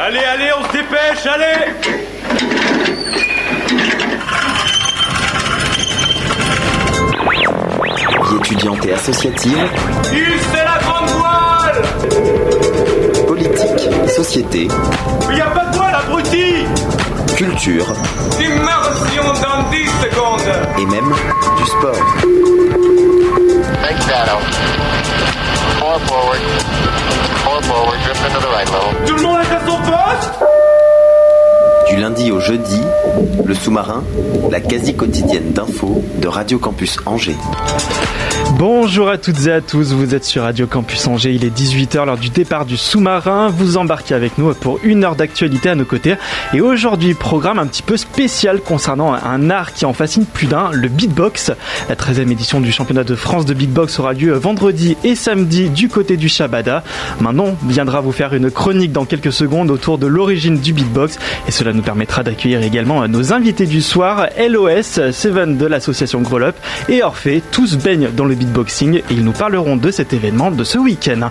Allez, allez, on se dépêche, allez Vie étudiante et associative, c'est la grande voile politique, société, Il n'y a pas de voile, abruti culture Immersion dans 10 secondes et même du sport. Take shadow. Four forward. Four forward. Drift into the right level. Tout le monde est à son poste Du lundi au jeudi, le sous-marin, la quasi quotidienne d'infos de Radio Campus Angers. Bonjour à toutes et à tous, vous êtes sur Radio Campus Angers, il est 18h lors du départ du sous-marin, vous embarquez avec nous pour une heure d'actualité à nos côtés et aujourd'hui programme un petit peu spécial concernant un art qui en fascine plus d'un, le beatbox. La 13e édition du championnat de France de beatbox aura lieu vendredi et samedi du côté du Shabada. Manon viendra vous faire une chronique dans quelques secondes autour de l'origine du beatbox et cela nous permettra d'accueillir également nos invités du soir, LOS, Seven de l'association Grow Up et Orphée, tous baignent dans le beatboxing et ils nous parleront de cet événement de ce week-end.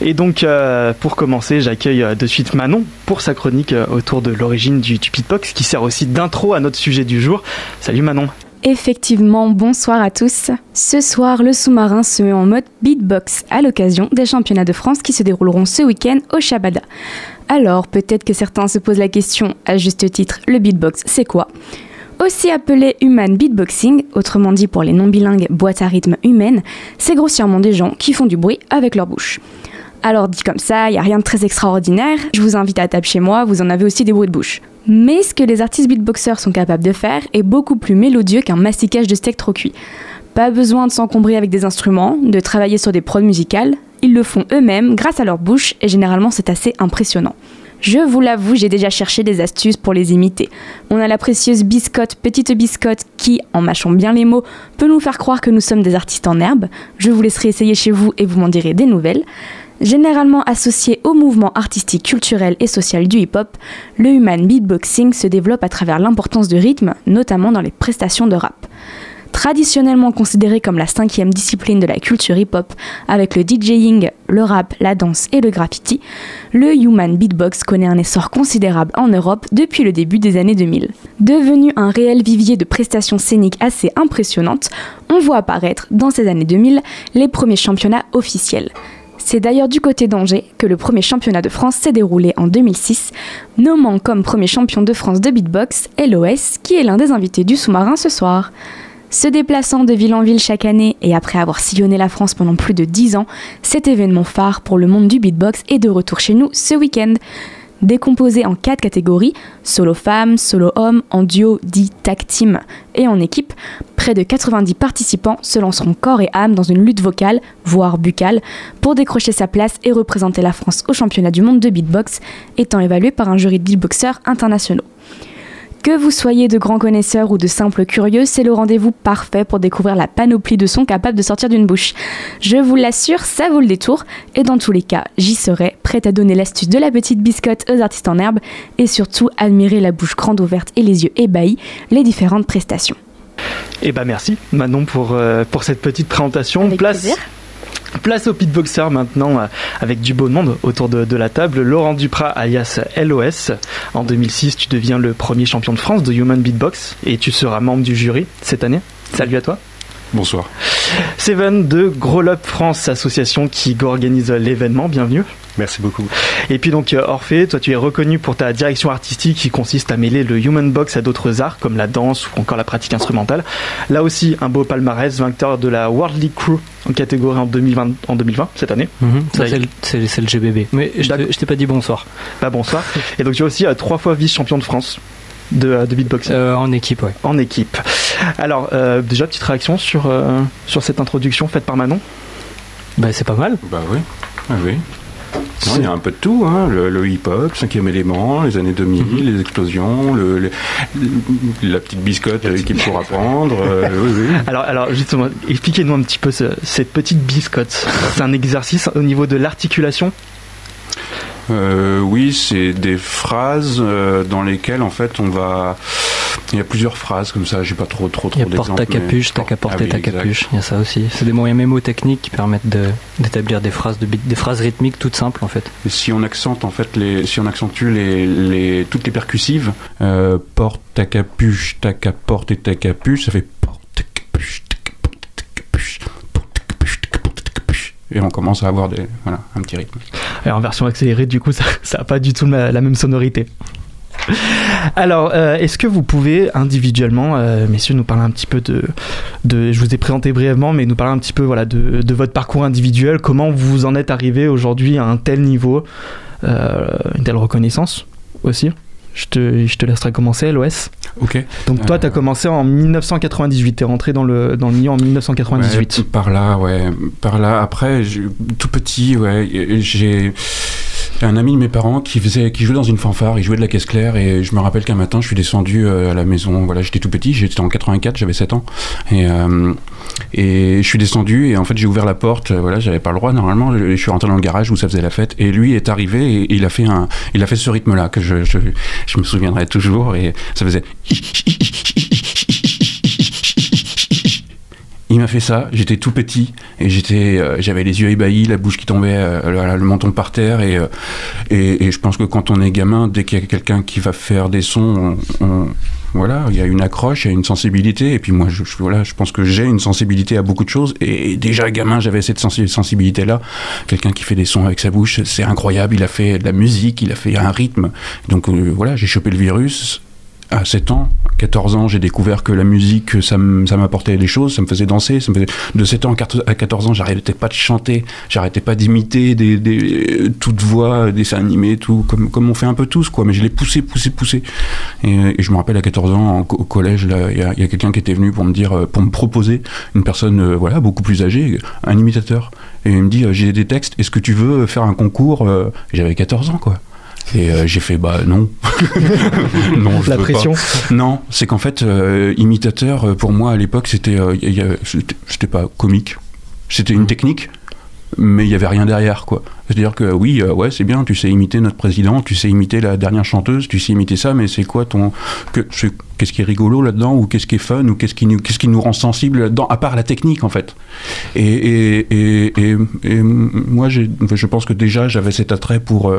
Et donc, euh, pour commencer, j'accueille euh, de suite Manon pour sa chronique euh, autour de l'origine du, beatbox, qui sert aussi d'intro à notre sujet du jour. Salut Manon. Effectivement, bonsoir à tous. Ce soir, le sous-marin se met en mode beatbox à l'occasion des championnats de France qui se dérouleront ce week-end au Shabada. Alors, peut-être que certains se posent la question, à juste titre, le beatbox, c'est quoi? Aussi appelé human beatboxing, autrement dit pour les non-bilingues boîte à rythme humaine, c'est grossièrement des gens qui font du bruit avec leur bouche. Alors dit comme ça, il n'y a rien de très extraordinaire, je vous invite à taper chez moi, vous en avez aussi des bruits de bouche. Mais ce que les artistes beatboxers sont capables de faire est beaucoup plus mélodieux qu'un masticage de steak trop cuit. Pas besoin de s'encombrer avec des instruments, de travailler sur des prods musicales, ils le font eux-mêmes grâce à leur bouche et généralement c'est assez impressionnant. Je vous l'avoue, j'ai déjà cherché des astuces pour les imiter. On a la précieuse biscotte, petite biscotte, qui, en mâchant bien les mots, peut nous faire croire que nous sommes des artistes en herbe. Je vous laisserai essayer chez vous et vous m'en direz des nouvelles. Généralement associé au mouvement artistique, culturel et social du hip-hop, le human beatboxing se développe à travers l'importance du rythme, notamment dans les prestations de rap. Traditionnellement considéré comme la cinquième discipline de la culture hip-hop, avec le DJing, le rap, la danse et le graffiti, le human beatbox connaît un essor considérable en Europe depuis le début des années 2000. Devenu un réel vivier de prestations scéniques assez impressionnantes, on voit apparaître dans ces années 2000 les premiers championnats officiels. C'est d'ailleurs du côté d'Angers que le premier championnat de France s'est déroulé en 2006, nommant comme premier champion de France de beatbox LOS, qui est l'un des invités du sous-marin ce soir. Se déplaçant de ville en ville chaque année et après avoir sillonné la France pendant plus de 10 ans, cet événement phare pour le monde du beatbox est de retour chez nous ce week-end. Décomposé en quatre catégories, solo femme, solo homme, en duo, dit tag team et en équipe, près de 90 participants se lanceront corps et âme dans une lutte vocale, voire buccale, pour décrocher sa place et représenter la France au championnat du monde de beatbox, étant évalué par un jury de beatboxers internationaux. Que vous soyez de grands connaisseurs ou de simples curieux, c'est le rendez-vous parfait pour découvrir la panoplie de sons capables de sortir d'une bouche. Je vous l'assure, ça vaut le détour, et dans tous les cas, j'y serai, prête à donner l'astuce de la petite biscotte aux artistes en herbe, et surtout admirer la bouche grande ouverte et les yeux ébahis, les différentes prestations. Et bah merci Manon pour, euh, pour cette petite présentation. Avec Place, plaisir. Place au beatboxer maintenant euh, avec du beau monde autour de, de la table. Laurent Duprat alias LOS. En 2006, tu deviens le premier champion de France de Human Beatbox et tu seras membre du jury cette année. Salut à toi. Bonsoir. Seven de Grow Up France, association qui organise l'événement. Bienvenue. Merci beaucoup. Et puis donc euh, Orphée, toi tu es reconnu pour ta direction artistique qui consiste à mêler le human box à d'autres arts comme la danse ou encore la pratique instrumentale. Là aussi un beau palmarès, vainqueur de la World League Crew en catégorie en 2020, en 2020 cette année. Ça, Ouais. c'est le- GBB. Mais je t'ai pas dit bonsoir. Pas bonsoir. Et donc tu es aussi euh, trois fois vice-champion de France de, euh, de beatboxing Euh, en équipe, ouais. en équipe. Alors euh, déjà petite réaction sur, euh, sur cette introduction faite par Manon? Bah, c'est pas mal. Bah oui. Ah oui. Non, il y a un peu de tout, hein. le, le hip-hop, cinquième élément, les années 2000, Mhm. les explosions, le, le- la petite biscotte qu'il faut apprendre. euh, oui, oui. Alors, alors justement, expliquez-nous un petit peu ce- cette petite biscotte. C'est un exercice au niveau de l'articulation? Euh, oui, c'est des phrases euh, dans lesquelles en fait on va Il y a plusieurs phrases comme ça, j'ai pas trop trop Il y trop a porte ta mais- capuche, t'as qu'à Ah porter oui, ta exact. capuche. Il y a ça aussi. C'est des moyens mémotechniques qui permettent de- d'établir des phrases de des phrases rythmiques toutes simples en fait. Et si on accente en fait les, si on accentue les, les toutes les percussives, euh, porte ta capuche, ta caporte et ta capuche, ça fait porte ta capuche, ta caporte, ta capuche, porte ta capuche, ta caporte, ta capuche. Et on commence à avoir des, voilà, un petit rythme. Et en version accélérée, du coup, ça n'a pas du tout la, même sonorité. Alors, euh, est-ce que vous pouvez individuellement, euh, messieurs, nous parler un petit peu de. Je vous ai présenté brièvement, mais nous parler un petit peu voilà, de, de votre parcours individuel, comment vous en êtes arrivé aujourd'hui à un tel niveau, euh, une telle reconnaissance aussi? Je te, je te laisserai commencer, LOS. Ok. Donc, toi, Euh, tu as commencé en 1998, tu es rentré dans le, dans le milieu en 1998. Ouais, par là, ouais. Par là. Après, tout petit, ouais, j'ai un ami de mes parents qui faisait, qui jouait dans une fanfare. Il jouait de la caisse claire et je me rappelle qu'un matin, je suis descendu euh, à la maison. Voilà, j'étais tout petit. J'étais en 84, j'avais 7 ans. Et, euh, et je suis descendu et en fait, j'ai ouvert la porte. euh, Voilà, j'avais pas le droit normalement. Je, suis rentré dans le garage où ça faisait la fête. Et lui est arrivé et il a fait un, il a fait ce rythme-là que je, je, je me souviendrai toujours. Et ça faisait. Il m'a fait ça, j'étais tout petit et j'étais, euh, j'avais les yeux ébahis, la bouche qui tombait, euh, le, menton par terre et, euh, et, et je pense que quand on est gamin, dès qu'il y a quelqu'un qui va faire des sons, on, on- voilà, il y a une accroche, il y a une sensibilité et puis moi, je, voilà, je pense que j'ai une sensibilité à beaucoup de choses et, déjà gamin, j'avais cette sensi- sensibilité-là. Quelqu'un qui fait des sons avec sa bouche, c'est incroyable. Il a fait de la musique, il a fait un rythme. Donc voilà, j'ai chopé le virus à 7 ans, 14 ans, j'ai découvert que la musique, ça m'apportait des choses, ça me faisait danser. Ça me faisait... De 7 ans à 14 à 14 ans, j'arrêtais pas de chanter, j'arrêtais pas d'imiter des, des, toutes voix, des dessins animés, tout, comme, comme on fait un peu tous, quoi. Mais je l'ai poussé, poussé, poussé. Et, je me rappelle à 14 ans, au collège, il y a, quelqu'un qui était venu pour me dire, euh, pour me proposer, une personne, euh, voilà, beaucoup plus âgée, un imitateur. Et il me dit, euh, j'ai des textes, est-ce que tu veux faire un concours Euh, J'avais 14 ans, quoi. Et euh, j'ai fait, bah non. non, je La veux pas. pression. Non, c'est qu'en fait, euh, imitateur, euh, pour moi, à l'époque, c'était c'était pas comique. C'était une technique, mais il y avait rien derrière, quoi. C'est-à-dire que oui, euh, ouais, c'est bien, tu sais imiter notre président, tu sais imiter la dernière chanteuse, tu sais imiter ça, mais c'est quoi ton. Qu'est-ce qui est rigolo là-dedans, ou qu'est-ce qui est fun, ou qu'est-ce qui, nous- qu'est-ce qui nous rend sensible là-dedans, à part la technique, en fait. Et, et, et, et, moi, je pense que déjà, j'avais cet attrait pour.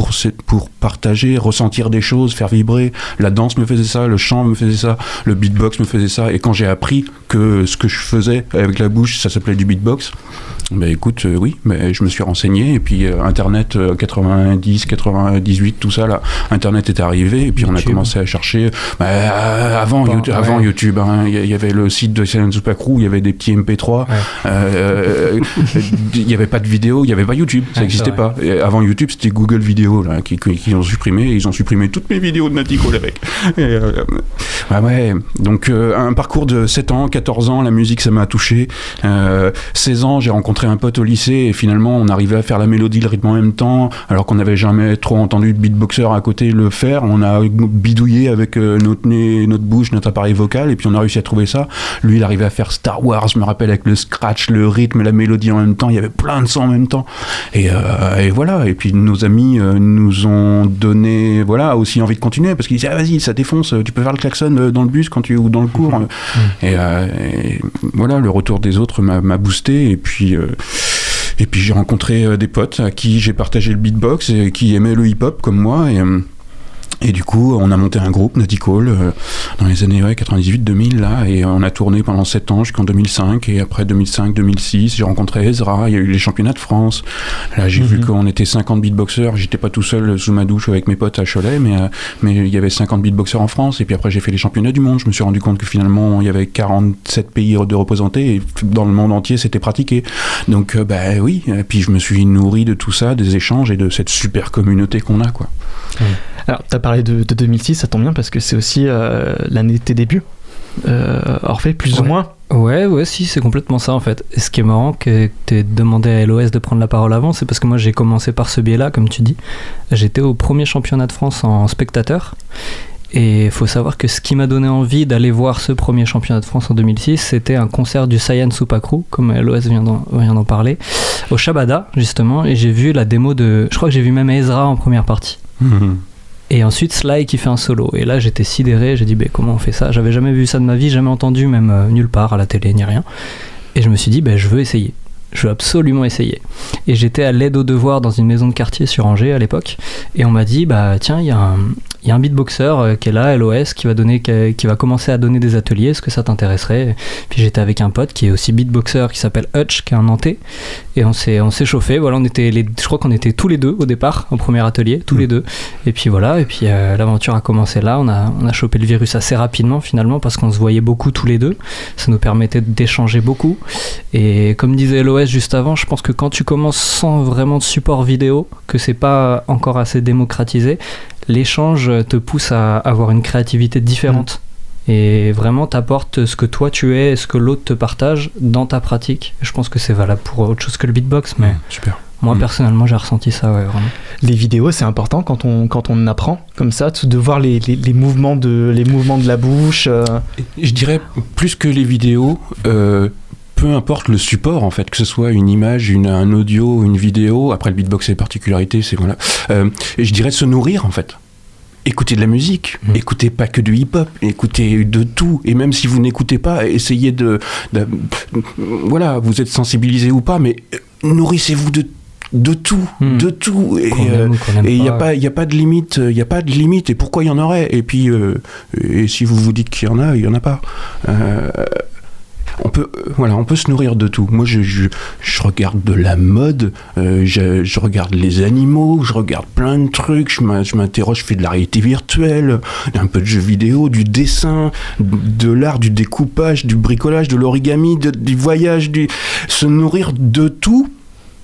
Euh, pour, pour partager, ressentir des choses, faire vibrer. La danse me faisait ça, le chant me faisait ça, le beatbox me faisait ça. Et quand j'ai appris que ce que je faisais avec la bouche, ça s'appelait du beatbox, ben écoute, euh, oui, mais je me suis renseigné. Et puis euh, Internet, euh, 90, 98, tout ça, là, Internet est arrivé. Et puis on a commencé à chercher. Ben, euh, avant, Bon, YouTube, ouais. avant YouTube, hein, il y, avait le site de Silent Crew, il y avait des petits MP3. Ouais. Euh, il n'y avait pas de vidéo, il n'y avait pas YouTube, ça n'existait pas. Et avant YouTube, c'était Google Vidéo qui, ont supprimé. Ils ont supprimé toutes mes vidéos de Nati Cole avec. Euh, bah ouais, donc euh, un parcours de 7 ans, 14 ans, la musique ça m'a touché. Euh, 16 ans, j'ai rencontré un pote au lycée et finalement on arrivait à faire la mélodie, le rythme en même temps, alors qu'on n'avait jamais trop entendu de beatboxer à côté le faire. On a bidouillé avec euh, notre nez, notre bouche, notre appareil vocal et puis on a réussi à trouver ça. Lui, il arrivait à faire Star Wars, je me rappelle, avec le scratch, le rythme, la mélodie en même temps. Il y avait plein de sons en même temps. Et, et voilà. Et puis nos amis nous ont donné, voilà, aussi envie de continuer parce qu'ils disaient, ah, vas-y, ça défonce, tu peux faire le klaxon euh, dans le bus quand tu ou dans le cours. Et, euh, et voilà, le retour des autres m'a boosté. Et puis. euh, et puis j'ai rencontré des potes à qui j'ai partagé le beatbox et qui aimaient le hip-hop comme moi. Et, et du coup, on a monté un groupe, Natty Call, euh, dans les années ouais, 98-2000, là, et on a tourné pendant 7 ans jusqu'en 2005, et après 2005-2006, j'ai rencontré Ezra, il y a eu les championnats de France. Là, j'ai vu qu'on était 50 beatboxers, j'étais pas tout seul sous ma douche avec mes potes à Cholet, mais, euh, mais il y avait 50 beatboxers en France, et puis après j'ai fait les championnats du monde, je me suis rendu compte que finalement, il y avait 47 pays de représentés, et dans le monde entier, c'était pratiqué. Donc, euh, bah oui, et puis je me suis nourri de tout ça, des échanges, et de cette super communauté qu'on a, quoi. Alors, tu as parlé de, de 2006, ça tombe bien parce que c'est aussi euh, l'année de tes débuts. Euh, Orphée, plus ou moins. Ouais, ouais, si, c'est complètement ça en fait. Et ce qui est marrant que tu demandé à LOS de prendre la parole avant, c'est parce que moi j'ai commencé par ce biais-là, comme tu dis. J'étais au premier championnat de France en spectateur. Et il faut savoir que ce qui m'a donné envie d'aller voir ce premier championnat de France en 2006, c'était un concert du Saiyan Supakru, comme LOS vient d'en parler, au Shabada justement. Et j'ai vu la démo de. Je crois que j'ai vu même Ezra en première partie. Et ensuite Sly qui fait un solo. Et là j'étais sidéré, j'ai dit ben comment on fait ça? J'avais jamais vu ça de ma vie, jamais entendu, même euh, nulle part à la télé ni rien. Et je me suis dit ben je veux essayer. Je veux absolument essayer. Et j'étais à l'aide aux devoirs dans une maison de quartier sur Angers à l'époque. Et on m'a dit bah tiens il y a un, y a un beatboxer euh, qui est là, LOS, qui va, donner, qui, va commencer à donner des ateliers, est-ce que ça t'intéresserait? Puis j'étais avec un pote qui est aussi beatboxer, qui s'appelle Hutch, qui est un Nantais, et on s'est, on s'est chauffé, voilà, on était les, je crois qu'on était tous les deux au départ, au premier atelier, tous les deux, et puis voilà, et puis euh, l'aventure a commencé là, on a, on a chopé le virus assez rapidement finalement, parce qu'on se voyait beaucoup tous les deux, ça nous permettait d'échanger beaucoup, et comme disait LOS juste avant, je pense que quand tu commences sans vraiment de support vidéo, que c'est pas encore assez démocratisé, l'échange te pousse à avoir une créativité différente. Et vraiment t'apporte ce que toi tu es et ce que l'autre te partage dans ta pratique. Je pense que c'est valable pour autre chose que le beatbox, mais Super. moi Mm. personnellement j'ai ressenti ça, ouais, vraiment. Les vidéos, c'est important quand on, quand on apprend comme ça, de de voir les, les, les mouvements, de, les mouvements de la bouche. euh, Je dirais plus que les vidéos, euh, peu importe le support en fait, que ce soit une image, une, un audio, une vidéo. Après le beatbox, c'est particularités, c'est voilà. Euh, et je dirais se nourrir en fait. Écoutez de la musique, Mm. écoutez pas que du hip-hop, écoutez de tout. Et même si vous n'écoutez pas, essayez de, de- voilà, vous êtes sensibilisé ou pas, mais euh, nourrissez-vous de de tout, Mm. de tout. Et, euh, il n'y a, pas. y a pas de limite, il y a pas de limite. Et pourquoi il y en aurait? Et puis, euh, et si vous vous dites qu'il y en a, il y en a pas. Euh, on peut, euh, voilà, on peut se nourrir de tout. Moi, je, je, regarde de la mode, euh, je, regarde les animaux, je regarde plein de trucs, je m'in- je m'interroge, je fais de la réalité virtuelle, un peu de jeux vidéo, du dessin, de l'art, du découpage, du bricolage, de l'origami, du voyage, se nourrir de tout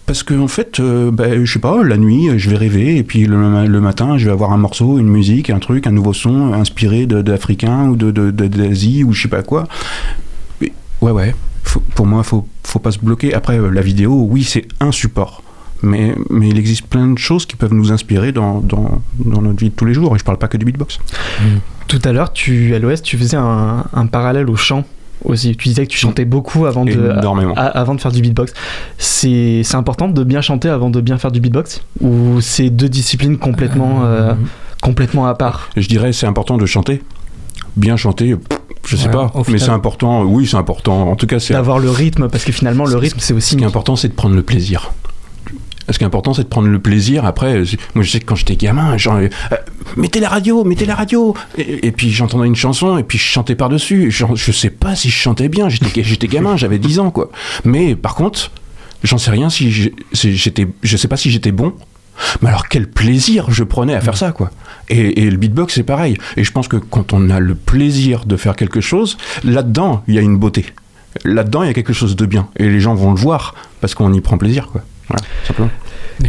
parce que en fait, euh, ben, je sais pas, la nuit, je vais rêver, et puis le, ma- le matin, je vais avoir un morceau, une musique, un truc, un nouveau son inspiré d'Africain ou de, de- de- d'Asie ou je sais pas quoi. Ouais, ouais. Faut- pour moi, faut, faut pas se bloquer. Après, euh, la vidéo, oui, c'est un support. Mais, mais il existe plein de choses qui peuvent nous inspirer dans, dans, dans notre vie de tous les jours. Et je parle pas que du beatbox. Tout à l'heure, tu, à l'Ouest, tu faisais un, un parallèle au chant aussi. Tu disais que tu chantais beaucoup avant de, a- avant de faire du beatbox. C'est c'est important de bien chanter avant de bien faire du beatbox? Ou c'est deux disciplines complètement, euh, complètement à part? Je dirais, c'est important de chanter. Bien chanter, pff, je sais pas. Mais c'est important, oui, c'est important. En tout cas, c'est D'avoir le rythme, parce que finalement, le rythme, c'est aussi. Ce qui est important, c'est de prendre le plaisir. Ce qui est important, c'est de prendre le plaisir. Après, moi, je sais que quand j'étais gamin, genre, euh, euh, mettez la radio, mettez la radio. Et, et puis j'entendais une chanson et puis je chantais par-dessus. Je sais pas si je chantais bien. J'étais, gamin, j'avais 10 ans, quoi. Mais par contre, j'en sais rien si j'étais, je sais pas si j'étais bon. Mais alors quel plaisir je prenais à faire ça, quoi. Et, et le beatbox, c'est pareil. Et je pense que quand on a le plaisir de faire quelque chose, là-dedans, il y a une beauté. Là-dedans, il y a quelque chose de bien. Et les gens vont le voir parce qu'on y prend plaisir, quoi. Voilà, simplement.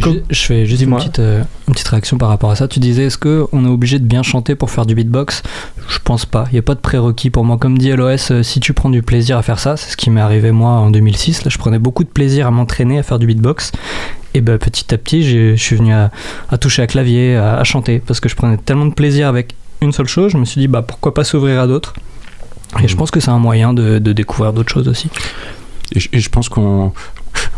Comme- je, je fais juste une petite, euh, une petite réaction par rapport à ça. Tu disais, est-ce qu'on est obligé de bien chanter pour faire du beatbox? Je pense pas. Il n'y a pas de prérequis pour moi. Comme dit LOS, euh, si tu prends du plaisir à faire ça, c'est ce qui m'est arrivé moi en 2006. Là, je prenais beaucoup de plaisir à m'entraîner à faire du beatbox. Et ben petit à petit, je suis venu à, à toucher à clavier, à, à chanter, parce que je prenais tellement de plaisir avec une seule chose. Je me suis dit, bah pourquoi pas s'ouvrir à d'autres Et je pense que c'est un moyen de, de découvrir d'autres choses aussi. Et, je- et je pense qu'on.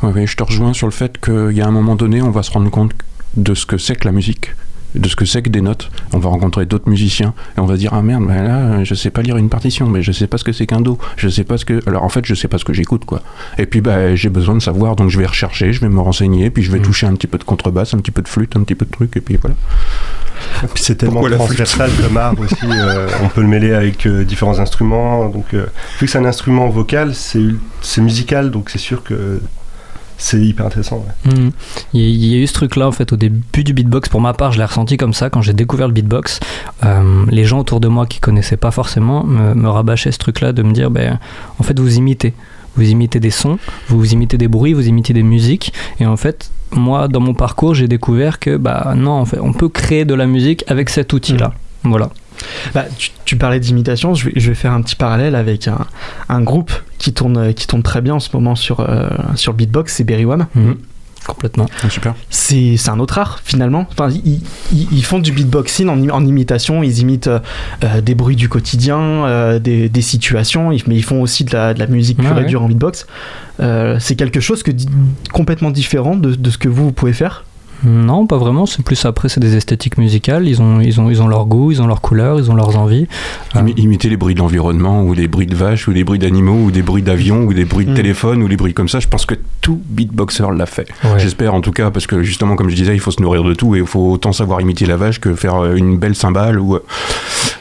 ouais, ouais, je te rejoins sur le fait qu'il y a un moment donné, on va se rendre compte de ce que c'est que la musique, de ce que c'est que des notes. On va rencontrer d'autres musiciens et on va dire Ah merde, ben là, je sais pas lire une partition, mais je sais pas ce que c'est qu'un do, je sais pas ce que. Alors en fait, je sais pas ce que j'écoute, quoi. Et puis, bah, j'ai besoin de savoir, donc je vais rechercher, je vais me renseigner, puis je vais Mm. toucher un petit peu de contrebasse, un petit peu de flûte, un petit peu de truc, et puis voilà. C'est tellement Pourquoi transversal comme art aussi. euh, on peut le mêler avec euh, différents instruments. Donc, euh, vu que c'est un instrument vocal, c'est musical, donc c'est sûr que c'est hyper intéressant. ouais. Mhm. Il y, a- eu ce truc-là en fait au début du beatbox. Pour ma part, je l'ai ressenti comme ça quand j'ai découvert le beatbox. Euh, les gens autour de moi qui connaissaient pas forcément me, me rabâchaient ce truc-là de me dire, ben, en fait, vous imitez. Vous imitez des sons, vous imitez des bruits, vous imitez des musiques. Et en fait, moi, dans mon parcours, j'ai découvert que, bah non, en fait, on peut créer de la musique avec cet outil-là. Voilà. Bah, tu, tu parlais d'imitation, je vais, je vais faire un petit parallèle avec un, un groupe qui tourne, qui tourne très bien en ce moment sur, euh, sur le beatbox, c'est Berry Wham. Mhm. Complètement. Ah, super. C'est c'est un autre art finalement. Enfin, ils, ils- ils font du beatboxing en, im- en imitation, ils imitent euh, euh, des bruits du quotidien, euh, des, des situations, mais ils font aussi de la, de la musique pure Ouais, et ouais. dure en beatbox. Euh, c'est quelque chose que complètement différent de, de ce que vous, vous pouvez faire? Non, pas vraiment. C'est plus après, c'est des esthétiques musicales. Ils ont, ils ont, ils ont leur goût, ils ont leurs couleurs, ils ont leurs envies. Euh, Imi- Imiter les bruits de l'environnement, ou les bruits de vaches, ou les bruits d'animaux, ou des bruits d'avions, ou des bruits de Mm. téléphone, ou les bruits comme ça. Je pense que tout beatboxer l'a fait. ouais. J'espère en tout cas, parce que justement, comme je disais, il faut se nourrir de tout et il faut autant savoir imiter la vache que faire euh, une belle cymbale. Ou, euh,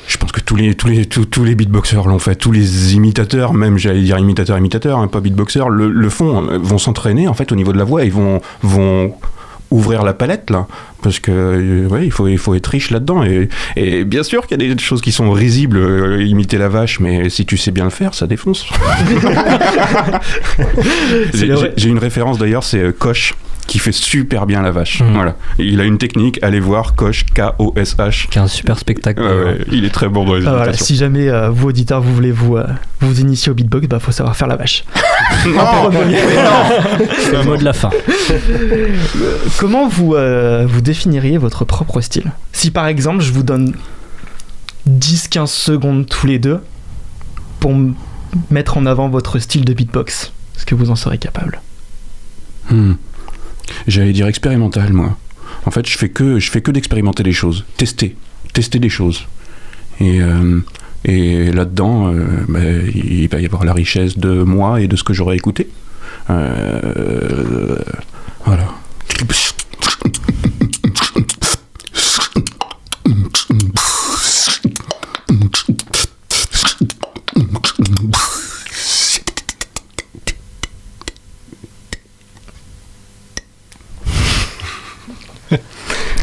je pense que tous les, tous les, tous, tous les beatboxers l'ont fait, tous les imitateurs, même j'allais dire imitateurs, imitateurs, hein, pas beatboxers, le, le font, euh, vont s'entraîner en fait au niveau de la voix, ils vont, vont ouvrir la palette là. Parce que euh, ouais, il faut il faut être riche là-dedans. Et, et bien sûr qu'il y a des choses qui sont risibles euh, imiter la vache mais si tu sais bien le faire ça défonce. J'ai une référence d'ailleurs c'est euh, Koch qui fait super bien la vache Mhm. voilà il a une technique allez voir Koch K O S H Qui est un super spectacle. Ouais, il est très bon dans les Ah, voilà, si jamais euh, vous auditeurs vous voulez vous, euh, vous initier au beatbox, bah faut savoir faire la vache. Non, C'est le mot de la fin. Comment vous, euh, vous définiriez votre propre style? Si par exemple je vous donne 10-15 secondes tous les deux pour m- mettre en avant votre style de beatbox, est-ce que vous en serez capable? Hmm. J'allais dire expérimental, moi. En fait, je fais que, d'expérimenter les choses, tester, tester des choses. Et, euh, et là-dedans, euh, bah, il va y avoir la richesse de moi et de ce que j'aurais écouté. Euh, voilà.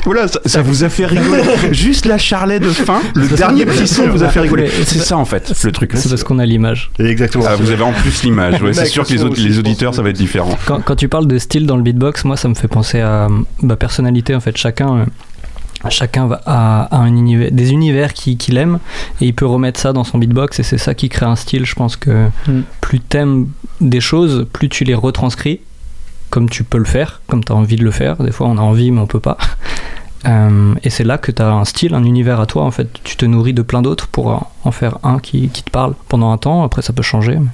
Voilà, ça, ça vous a fait rigoler. Juste la charlet de fin, le dernier petit son vous a fait rigoler. C'est ça en fait, le truc. C'est parce qu'on a l'image. Et exactement. Ah, vous avez en plus l'image. Ouais, c'est sûr que les, les auditeurs, ça va être différent. Quand, quand tu parles de style dans le beatbox, moi ça me fait penser à ma personnalité en fait. Chacun, euh, chacun va, a, a un univers, des univers qui- qu'il aime et il peut remettre ça dans son beatbox et c'est ça qui crée un style. Je pense que Mm. plus t'aimes des choses, plus tu les retranscris comme tu peux le faire, comme tu as envie de le faire. Des fois on a envie mais on peut pas. Euh, et c'est là que tu as un style, un univers à toi en fait. Tu te nourris de plein d'autres pour en- faire un qui, qui te parle pendant un temps. Après ça peut changer. mais-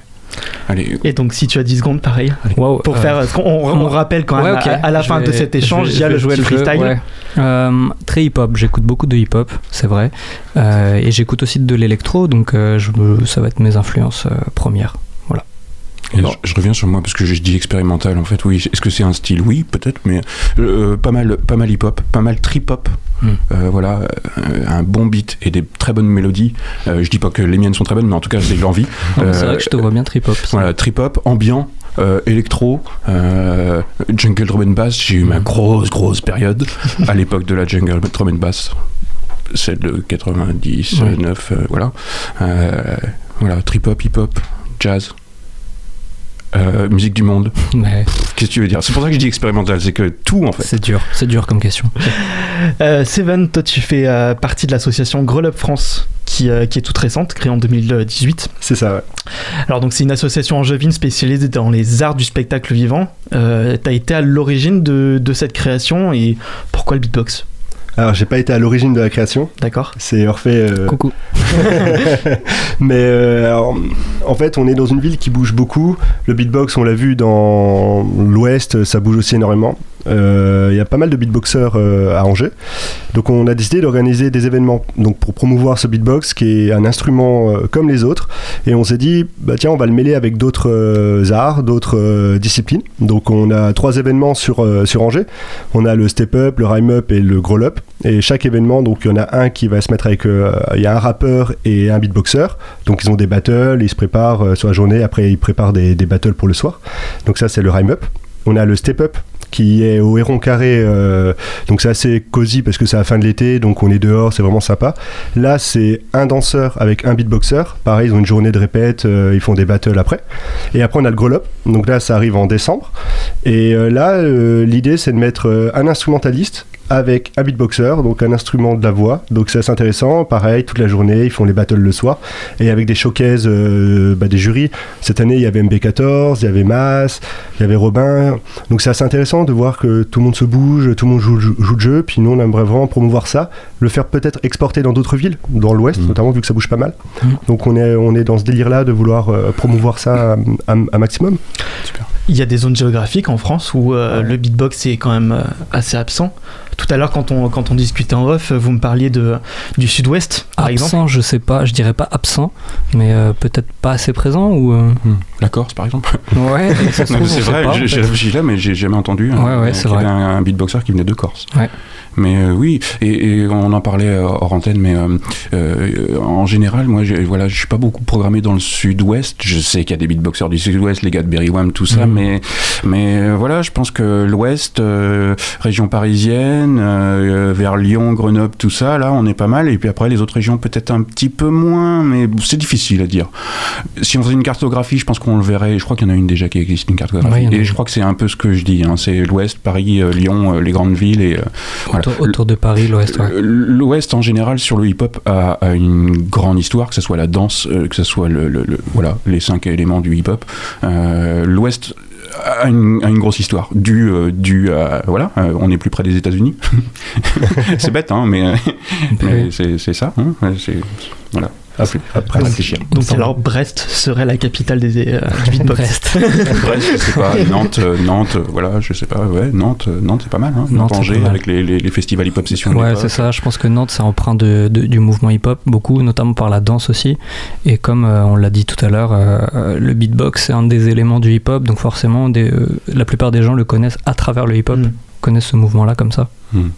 Allez, Et donc si tu as 10 secondes, pareil. Pour euh, faire, on, on rappelle quand même Ouais, ok. à, à la Je fin de cet échange, il y a le petit jeu, freestyle. ouais. Euh, très hip-hop, j'écoute beaucoup de hip-hop, c'est vrai. Euh, et j'écoute aussi de l'électro, donc euh, je ça va être mes influences euh, premières. Et je, je reviens sur moi parce que je dis expérimental en fait. Oui, est-ce que c'est un style Oui, peut-être, mais euh, pas mal, pas mal hip-hop, pas mal trip-hop. Mm. Euh, voilà, euh, un bon beat et des très bonnes mélodies. Je dis pas que les miennes sont très bonnes, mais en tout cas, j'ai l'envie. c'est vrai que je te vois bien trip-hop. Voilà, trip-hop, ambiant, euh, électro, euh, jungle drum and bass. J'ai eu ma grosse, grosse période à l'époque de la jungle drum and bass. Celle de 90, Ouais. 9, euh, voilà. Voilà, trip-hop, hip-hop, jazz. Euh, musique du monde. Mais Qu'est-ce que tu veux dire? C'est pour ça que je dis expérimental, c'est que tout en fait. c'est dur, c'est dur comme question. Euh, Seven, toi tu fais euh, partie de l'association Grow Up France qui, euh, qui est toute récente, créée en 2018. C'est ça, ouais. Alors donc c'est une association angevine spécialisée dans les arts du spectacle vivant. Euh, T'as été à l'origine de, de cette création et pourquoi le beatbox? Alors, j'ai pas été à l'origine de la création, D'accord c'est Orphée. euh, Coucou. Mais euh, alors, en fait, on est dans une ville qui bouge beaucoup. Le beatbox, on l'a vu dans l'Ouest, ça bouge aussi énormément. Euh, Il y a pas mal de beatboxers euh, à Angers. Donc, on a décidé d'organiser des événements donc pour promouvoir ce beatbox qui est un instrument euh, comme les autres. Et on s'est dit, bah tiens, on va le mêler avec d'autres arts, d'autres disciplines. Donc, on a trois événements sur, sur Angers. On a le step up, le rhyme up et le growl up. Et chaque événement, donc il y en a un qui va se mettre avec, il y a un rappeur et un beatboxer. Donc ils ont des battles, ils se préparent sur la journée. Après ils préparent des, des battles pour le soir. Donc ça c'est le rhyme up. On a le step up qui est au Héron Carré. euh, donc c'est assez cosy parce que c'est la fin de l'été, donc on est dehors, c'est vraiment sympa. Là c'est un danseur avec un beatboxer. Pareil, ils ont une journée de répète, euh, ils font des battles après. Et après on a le growl up. Donc là ça arrive en décembre. Et euh, là l'idée c'est de mettre un instrumentaliste avec un beatboxer, donc un instrument de la voix. Donc c'est assez intéressant. Pareil, toute la journée, ils font les battles le soir. Et avec des showcases euh, bah, des jurys. Cette année, il y avait MB14, il y avait Mas, il y avait Robin. Donc c'est assez intéressant de voir que tout le monde se bouge, tout le monde joue, joue, joue le jeu. Puis nous, on aimerait vraiment promouvoir ça. Le faire peut-être exporter dans d'autres villes, dans l'Ouest Mhm. notamment, vu que ça bouge pas mal. Mhm. Donc on est, on est dans ce délire-là de vouloir euh, promouvoir ça un, maximum. il y a des zones géographiques en France où euh, le beatbox est quand même assez absent. Tout à l'heure, quand on, quand on discutait en off, vous me parliez de, du sud-ouest, par absent, exemple. je sais pas, je dirais pas absent, mais euh, peut-être pas assez présent ou. euh, Hmm. La Corse, par exemple. Ouais, c'est vrai, en j'ai fait. j'ai là, mais j'ai jamais entendu Ouais, ouais, c'est qu'il y vrai. un, un beatboxer qui venait de Corse. Ouais. Mais euh, oui, et, et on en parlait euh, hors antenne, mais euh, euh, en général, moi, voilà, je suis pas beaucoup programmé dans le sud-ouest. Je sais qu'il y a des beatboxers du sud-ouest, les gars de Berrywam, tout ça, Mhm. mais, mais voilà, je pense que l'ouest, région parisienne, vers Lyon, Grenoble, tout ça, là, on est pas mal. Et puis après, les autres régions, peut-être un petit peu moins, mais c'est difficile à dire. Si on faisait une cartographie, je pense qu'on le verrait. Je crois qu'il y en a une déjà qui existe, une cartographie. A et je crois que c'est un peu ce que je dis. hein. C'est l'ouest, Paris, euh, Lyon, euh, les grandes villes et euh, voilà. Autour, autour de Paris, l'Ouest, ouais. L'Ouest en général sur le hip-hop a, a une grande histoire, que ce soit la danse, que ce soit le, le- le- voilà les cinq éléments du hip-hop. L'Ouest a une, grosse histoire, due euh, due à voilà, euh, on est plus près des États-Unis. c'est bête, hein, mais, mais c'est ça. hein, c'est voilà. Après, après, À réfléchir. Donc alors Brest serait la capitale des, euh, du beatbox. Brest. Bref, je sais pas, Nantes, euh, Nantes, euh, voilà, je sais pas, ouais, Nantes, euh, Nantes c'est pas mal, hein, Nantes, Angers, pas mal. avec les, les, les festivals hip-hop session. Ouais, c'est ça. Je pense que Nantes, c'est empreint de, de- du mouvement hip-hop, beaucoup, notamment par la danse aussi. Et comme euh, on l'a dit tout à l'heure, euh, le beatbox, c'est un des éléments du hip-hop. Donc forcément, des, euh, la plupart des gens le connaissent à travers le hip-hop, Mm. connaissent ce mouvement-là comme ça. Hmm.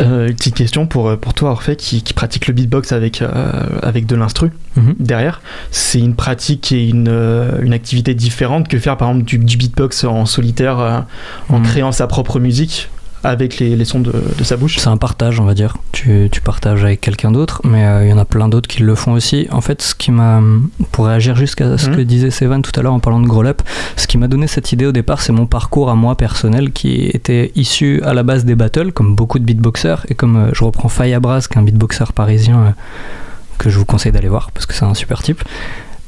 Euh, une petite question pour, euh, pour toi, Orphée, qui, qui pratique le beatbox avec, euh, avec de l'instru Mhm. derrière. C'est une pratique et une, euh, une activité différente que faire par exemple du, du beatbox en solitaire euh, en Mhm. créant sa propre musique avec les, les sons de, de sa bouche. C'est un partage, on va dire. Tu, tu partages avec quelqu'un d'autre, mais euh, il y en a plein d'autres qui le font aussi. En fait, ce qui m'a. Pour réagir jusqu'à ce Mhm. que disait Sevan tout à l'heure en parlant de Grow Up, ce qui m'a donné cette idée au départ, c'est mon parcours à moi personnel qui était issu à la base des battles, comme beaucoup de beatboxers. Et comme euh, je reprends Faye Abras, qui est un beatboxer parisien euh, que je vous conseille d'aller voir parce que c'est un super type.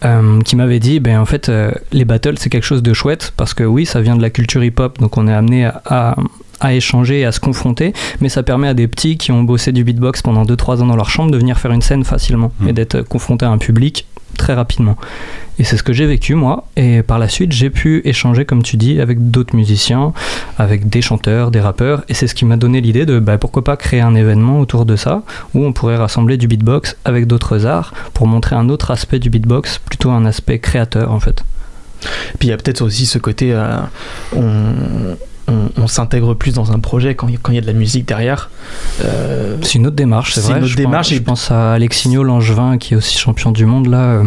euh, qui m'avait dit, ben en fait, euh, les battles c'est quelque chose de chouette parce que oui, ça vient de la culture hip-hop, donc on est amené à, à, à échanger, et à se confronter, mais ça permet à des petits qui ont bossé du beatbox pendant 2-3 ans dans leur chambre de venir faire une scène facilement et d'être confronté à un public très rapidement. Et c'est ce que j'ai vécu moi, et par la suite j'ai pu échanger, comme tu dis, avec d'autres musiciens, avec des chanteurs, des rappeurs, et c'est ce qui m'a donné l'idée de bah, pourquoi pas créer un événement autour de ça, où on pourrait rassembler du beatbox avec d'autres arts pour montrer un autre aspect du beatbox, plutôt un aspect créateur en fait. Puis il y a peut-être aussi ce côté, euh, on, on, on s'intègre plus dans un projet quand il y a- quand il y a de la musique derrière. Euh, C'est une autre démarche, c'est vrai. une autre je démarche Pense, et- je pense à Alexigno Langevin, qui est aussi champion du monde là, euh,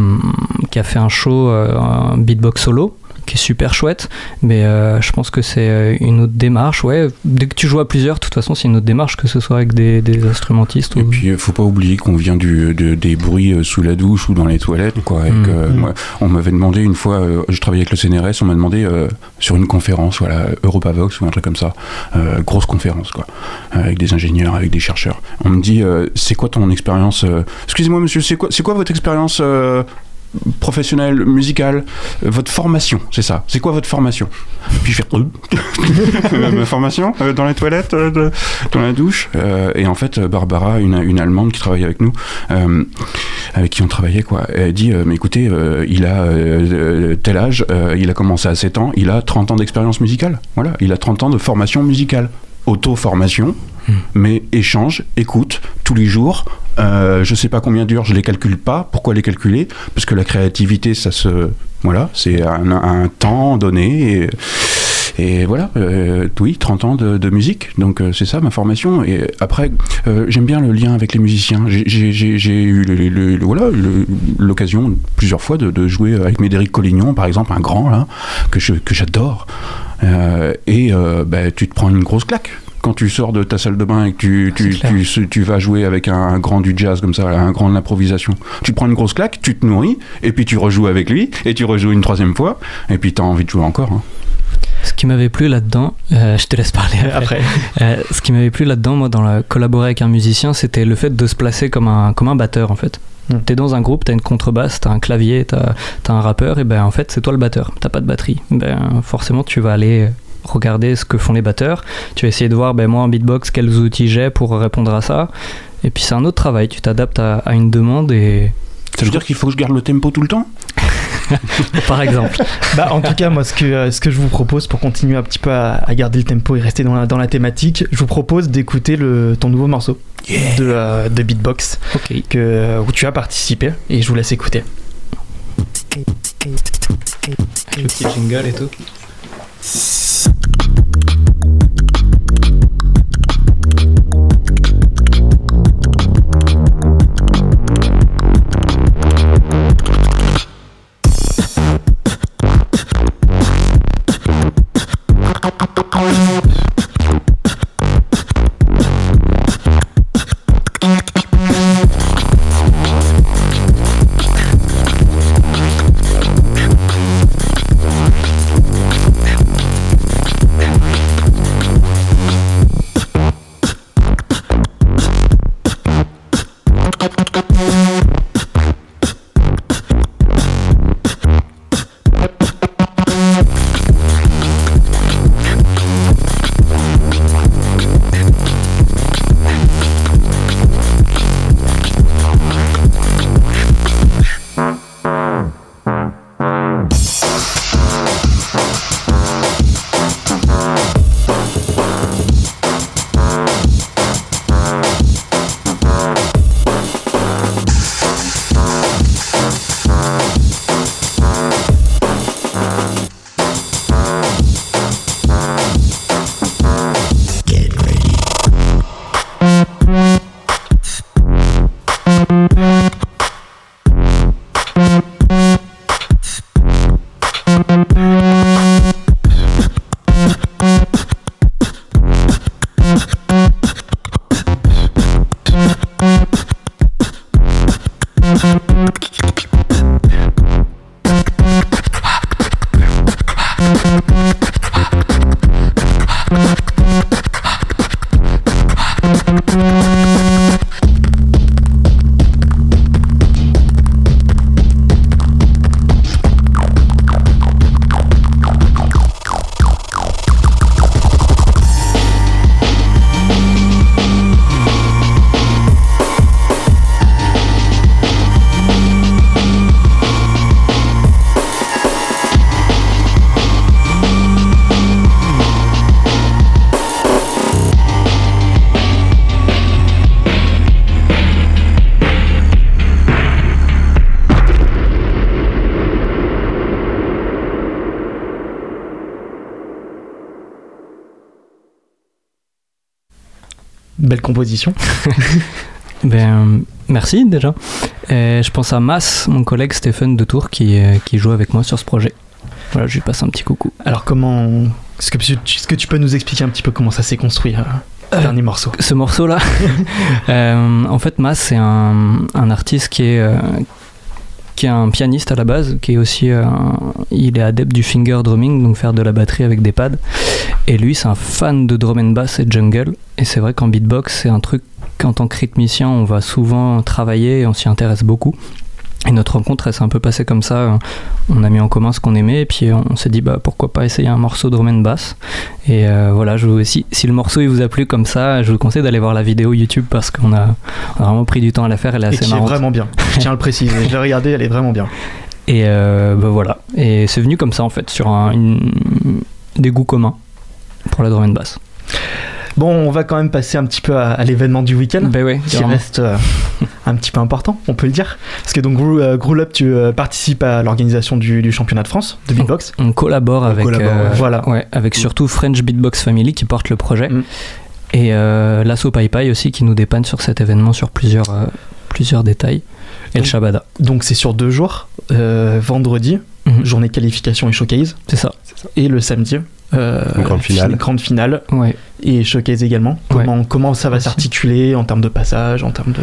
qui a fait un show, euh, un beatbox solo, qui est super chouette. Mais euh, je pense que c'est euh, une autre démarche. Ouais, dès que tu joues à plusieurs, de toute façon, c'est une autre démarche, que ce soit avec des, des instrumentistes Et ou. puis, euh, faut pas oublier qu'on vient du, de- des bruits sous la douche ou dans les toilettes, quoi. Et Mm. que, Mm. moi, on m'avait demandé une fois, euh, je travaillais avec le CNRS, on m'a demandé euh, sur une conférence, voilà, Europavox ou un truc comme ça, grosse conférence, quoi, avec des ingénieurs, avec des chercheurs. On me dit, c'est quoi ton expérience Excusez-moi, monsieur, c'est quoi, c'est quoi votre expérience professionnelle, musicale, euh, votre formation, c'est ça. C'est quoi votre formation Puis je fais Euh, ma formation euh, dans les toilettes, dans la douche. Et en fait, Barbara, une, une allemande qui travaille avec nous, avec qui on travaillait, quoi, elle dit Mais écoutez, il a tel âge, il a commencé à 7 ans, il a 30 ans d'expérience musicale. Voilà, il a 30 ans de formation musicale. Auto-formation, mais échange, écoute, tous les jours. Euh, je sais pas combien d'heures, je les calcule pas. Pourquoi les calculer? Parce que la créativité, ça se. Voilà, c'est un, un temps donné. Et, et voilà, euh, oui, 30 ans de, de musique, donc euh, c'est ça ma formation. Et après, euh, j'aime bien le lien avec les musiciens. J'ai- eu le- le- le- voilà, l'occasion plusieurs fois de, de jouer avec Médéric Collignon, par exemple, un grand là, que j'adore. Et bah, tu te prends une grosse claque. Quand tu sors de ta salle de bain et que tu, tu vas jouer avec un, un grand du jazz comme ça, un grand de l'improvisation, tu prends une grosse claque, tu te nourris, et puis tu rejoues avec lui, et tu rejoues une troisième fois, et puis tu as envie de jouer encore. hein. Ce qui m'avait plu là-dedans, euh, je te laisse parler après. après. Euh, ce qui m'avait plu là-dedans, moi, dans la, collaborer avec un musicien, c'était le fait de se placer comme un, comme un batteur, en fait. Mm. T'es dans un groupe, t'as une contrebasse, t'as un clavier, t'as as un rappeur, et ben en fait, c'est toi le batteur. T'as pas de batterie. Ben, forcément, tu vas aller regarder ce que font les batteurs. Tu vas essayer de voir, ben moi en beatbox, quels outils j'ai pour répondre à ça. Et puis c'est un autre travail. Tu t'adaptes à, à une demande et Ça veut dire qu'il faut que je garde le tempo tout le temps? Par exemple. Bah, en tout cas, moi, ce que, euh, ce que je vous propose pour continuer un petit peu à, à garder le tempo et rester dans la, dans la thématique, je vous propose d'écouter ton nouveau morceau de, euh, de beatbox que, où tu as participé et je vous laisse écouter. Le petit jingle et tout. Belle composition. Ben, merci déjà. Et je pense à Mas, mon collègue Stéphane de Tours, qui, euh, qui joue avec moi sur ce projet. Voilà, je lui passe un petit coucou. Alors, comment. Est-ce que, tu- est-ce que tu peux nous expliquer un petit peu comment ça s'est construit, euh, ce Euh, dernier morceau? Ce morceau-là, euh, en fait, Mas, c'est un, un artiste qui est, euh, qui est un pianiste à la base, qui est aussi. euh, un- il est adepte du finger drumming, donc faire de la batterie avec des pads. Et lui, c'est un fan de drum and bass et jungle. Et c'est vrai qu'en beatbox, c'est un truc qu'en tant que rythmicien, on va souvent travailler et on s'y intéresse beaucoup. Et notre rencontre, elle s'est un peu passée comme ça. On a mis en commun ce qu'on aimait et puis on s'est dit bah, pourquoi pas essayer un morceau de drum and bass. Et euh, voilà, je vous, si, si le morceau il vous a plu comme ça, je vous conseille d'aller voir la vidéo YouTube parce qu'on a, on a vraiment pris du temps à la faire. Elle est Et assez qui est marrante. vraiment bien. Je tiens à le préciser. Je l'ai regardé, elle est vraiment bien. Et euh, bah, voilà. Et c'est venu comme ça en fait, sur un, une- des goûts communs pour la drum and bass. Bon, on va quand même passer un petit peu à, à l'événement du week-end. Ben ouais, qui reste euh, un petit peu important, on peut le dire. Parce que donc, euh, Growl Up, tu euh, participes à l'organisation du, du championnat de France de beatbox. On collabore avec, collabore, euh, ouais. Voilà. ouais, avec surtout French Beatbox Family qui porte le projet. Mm. Et l'assaut Pai Pai aussi qui nous dépanne sur cet événement sur plusieurs, plusieurs détails. Et le Shabada. Donc, c'est sur deux jours. Vendredi, Mhm. journée qualification et showcase. C'est ça. Et le samedi, euh, Une grande finale. fin- grande finale Ouais. et showcase également. Ouais. Comment, comment ça va s'articuler en termes de passage, en termes de.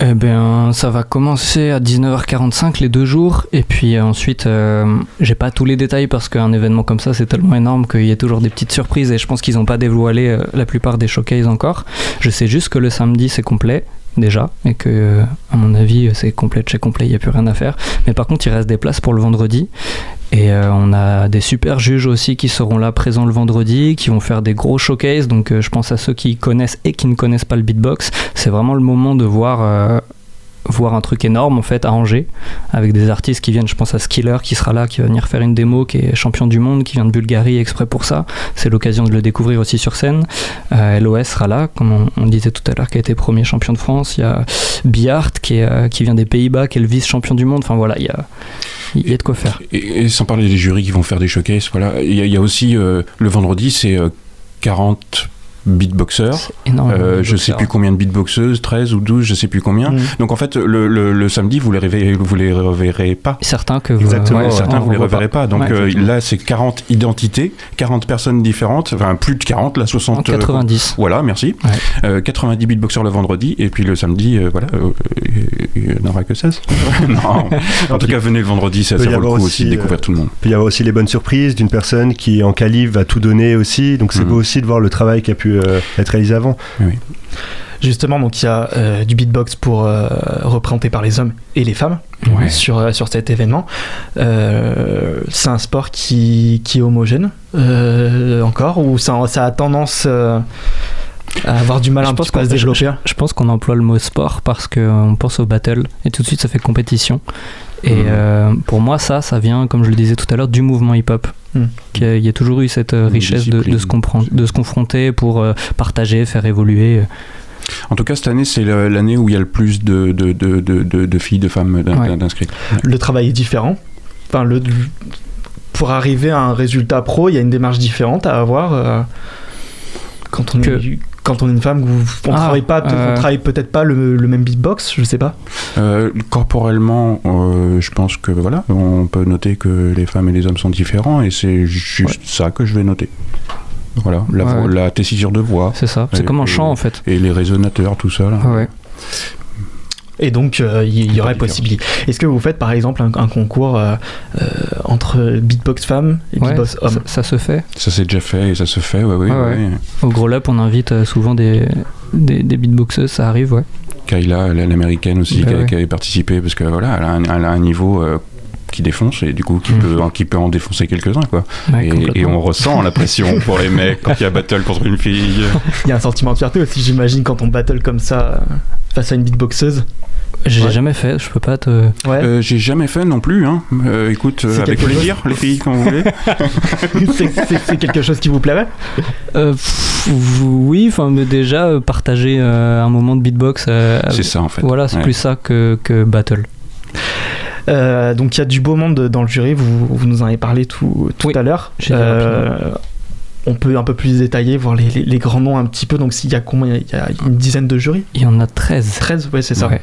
Eh bien, ça va commencer à 19h45 les deux jours, et puis euh, ensuite, euh, j'ai pas tous les détails parce qu'un événement comme ça, c'est tellement énorme qu'il y a toujours des petites surprises, et je pense qu'ils n'ont pas dévoilé euh, la plupart des showcases encore. Je sais juste que le samedi, c'est complet, déjà, et que, euh, à mon avis, c'est complet chez complet, il n'y a plus rien à faire. Mais par contre, il reste des places pour le vendredi, et euh, on a des super juges aussi qui seront là présents le vendredi, qui vont faire des gros showcases. Donc euh, je pense à ceux qui connaissent et qui ne connaissent pas le beatbox. C'est vraiment le moment de voir, euh, voir un truc énorme en fait à Angers avec des artistes qui viennent je pense à Skiller qui sera là qui va venir faire une démo qui est champion du monde qui vient de Bulgarie exprès pour ça. C'est l'occasion de le découvrir aussi sur scène. Euh, LOS sera là comme on, disait tout à l'heure qui a été premier champion de France. Il y a Biart qui, euh, qui vient des Pays-Bas qui est le vice champion du monde. Enfin voilà il y a, il y a de quoi faire. Et, sans parler des jurys qui vont faire des showcases, voilà. Il y, a- il y a aussi euh, le vendredi, c'est euh, 40 beatboxers. énormément Euh, de je sais plus combien de beatboxeuses, 13 ou 12, je sais plus combien. Mm. Donc en fait, le, le- le samedi, vous les, reverrez, vous les reverrez pas. certains que vous, Exactement, Ouais, certains on vous les reverrez pas. Donc Ouais, euh, là, c'est 40 identités, 40 personnes différentes, enfin plus de 40, là 60. euh, 90 voilà, merci. Ouais. Euh, 90 beatboxers le vendredi, et puis le samedi, euh, voilà, euh, il n'y en aura que 16. non, en tout cas, venez le vendredi, ça, ça vaut le coup aussi, de euh, découvrir tout le monde. Il peut y avoir aussi les bonnes surprises d'une personne qui en qualif va tout donner aussi. Donc c'est Mhm. beau aussi de voir le travail qui a pu euh, être réalisé avant. Justement, donc il y a euh, du beatbox pour euh, représenté par les hommes et les femmes Ouais. sur, euh, sur cet événement. Euh, c'est un sport qui, qui est homogène euh, encore ou ça, ça a tendance euh, à avoir du mal Je un pense petit peu à se développer Je pense qu'on emploie le mot sport parce qu'on pense au battle et tout de suite ça fait compétition. Et Mhm. euh, pour moi, ça, ça vient, comme je le disais tout à l'heure, du mouvement hip-hop. Mhm. Il y a toujours eu cette euh, richesse de, se compren- de se confronter pour euh, partager, faire évoluer. En tout cas, cette année, c'est l'année où il y a le plus de, de, de, de, de- de filles, de femmes d'in- Ouais. d'inscrites. Le travail est différent. Enfin, le, pour arriver à un résultat pro, il y a une démarche différente à avoir. Quand on Que- est quand on est une femme, vous- on Ah, travaille pas, peut- euh. on travaille peut-être pas le, le même beatbox, je sais pas. Euh, corporellement, euh, je pense que voilà, on peut noter que les femmes et les hommes sont différents et c'est juste ça que je vais noter. Voilà, la, Ouais. la tessiture de voix C'est ça. C'est comme un chant en fait. et les résonateurs, tout ça. Là. Ouais. Et donc, euh, il y, aurait possibilité. Est-ce que vous faites par exemple un, un concours euh, euh, entre beatbox femmes et Ouais, beatbox ça, hommes ça se fait. Ça s'est déjà fait et ça se fait, ouais, ouais. Au Gros Lap, on invite souvent des, des, des beatboxeuses, ça arrive, ouais. Kayla, elle est l'américaine aussi, Bah qui, qui avait participé parce que voilà, elle a un, elle a un niveau euh, qui défonce et du coup qui, Mm. peut, qui peut en défoncer quelques-uns quoi. Ouais, et, et on ressent la pression pour les mecs quand il y a battle contre une fille. Il y a un sentiment de fierté aussi, j'imagine, quand on battle comme ça face à une beatboxeuse. J'ai Ouais. jamais fait, je peux pas te. Ouais. Euh, J'ai jamais fait non plus. Hein. Euh, écoute, euh, C'est avec plaisir, les filles, quand vous voulez. c'est quelque chose qui vous plairait? Euh, pff, oui, enfin, mais déjà, euh, partager euh, un moment de beatbox. euh, C'est ça en fait. Voilà, c'est Ouais. plus ça que, que battle. Euh, donc il y a du beau monde dans le jury, vous, vous nous en avez parlé tout, tout Oui, à l'heure. On peut un peu plus détailler, voir les, les- les grands noms un petit peu. Donc s'il y a combien Il y a une dizaine de jurys? Il y en a 13. 13 Ouais, c'est ça. Ouais.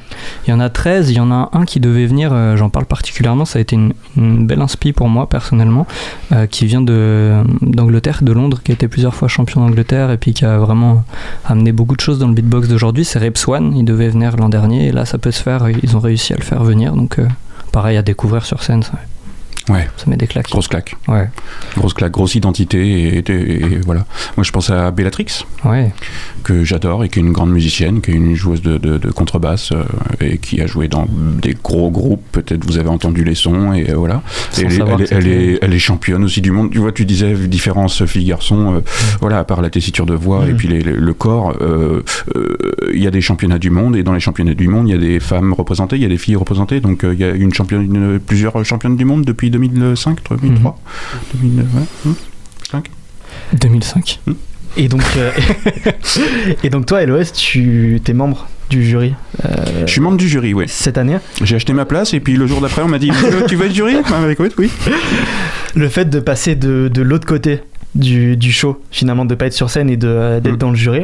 Il y en a 13, il y en a un qui devait venir, euh, j'en parle particulièrement, ça a été une, une belle inspi pour moi personnellement, euh, qui vient d'Angleterre, de, Londres, qui a été plusieurs fois champion d'Angleterre et puis qui a vraiment amené beaucoup de choses dans le beatbox d'aujourd'hui. C'est Reps One, il devait venir l'an dernier et là ça peut se faire, ils ont réussi à le faire venir, donc euh, pareil à découvrir sur scène, ça, Ouais. Ça met des claques. Grosse claque. Ouais, Grosse claque, grosse identité. Et, et- et voilà. Moi, je pense à Bellatrix, ouais. que j'adore et qui est une grande musicienne, qui est une joueuse de, de- de contrebasse euh, et qui a joué dans des gros groupes. Peut-être vous avez entendu les sons et euh, voilà. Et elle, est- elle, est- elle c'était- est, elle est championne aussi du monde. Tu vois, tu disais différence filles-garçons. euh, Voilà, à part la tessiture de voix Mm. et puis les- les- le corps, euh, il y a des championnats du monde et dans les championnats du monde, il y a des femmes représentées, il y a des filles représentées. Donc il y a une championne, plusieurs championnes du monde depuis 2005, 2003, 2000, ouais, hmm, 5. 2005. Et donc, euh, et donc toi, LOS, tu es membre du jury euh, Je suis membre du jury, ouais. cette année. J'ai acheté ma place et puis le jour d'après, on m'a dit Euh, Tu veux être jury? Ah, écoute, oui. Le fait de passer de, de l'autre côté du, du show, finalement, de pas être sur scène et de- d'être Mm. dans le jury,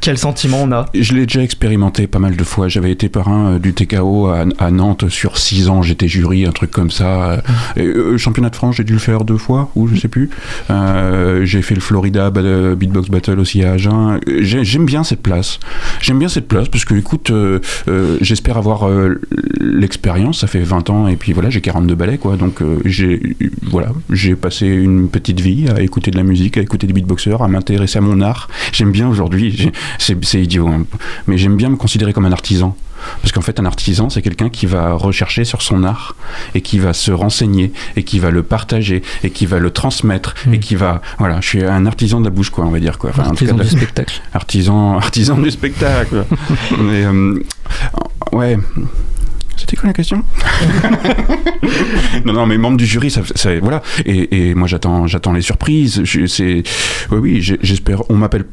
quel sentiment on a Je l'ai déjà expérimenté pas mal de fois. J'avais été parrain euh, du TKO à, Nantes sur 6 ans. J'étais jury, un truc comme ça. Et, euh, championnat de France, j'ai dû le faire deux fois, ou je sais plus. Euh, j'ai fait le Florida Beatbox Battle aussi à Agen. Euh, j'ai- J'aime bien cette place. J'aime bien cette place parce que, écoute, euh, euh, j'espère avoir euh, l'expérience. Ça fait 20 ans et puis voilà, j'ai 42 ballets, quoi. Donc, euh, j'ai voilà, j'ai passé une petite vie à écouter de la musique, à écouter des beatboxers, à m'intéresser à mon art. J'aime bien aujourd'hui, c'est idiot, hein, mais j'aime bien me considérer comme un artisan. Parce qu'en fait, un artisan, c'est quelqu'un qui va rechercher sur son art et qui va se renseigner et qui va le partager et qui va le transmettre Mm. et qui va. Voilà, je suis un artisan de la bouche, quoi, on va dire. Quoi. Enfin, en tout cas, Artisan la- du spectacle. artisan, artisan du spectacle. Mais, euh, ouais. C'était quoi la question? Non, non, mais membre du jury, ça, ça- voilà. Et, et moi, j'attends, j'attends les surprises. C'est, oui, oui, j'espère. On m'appelle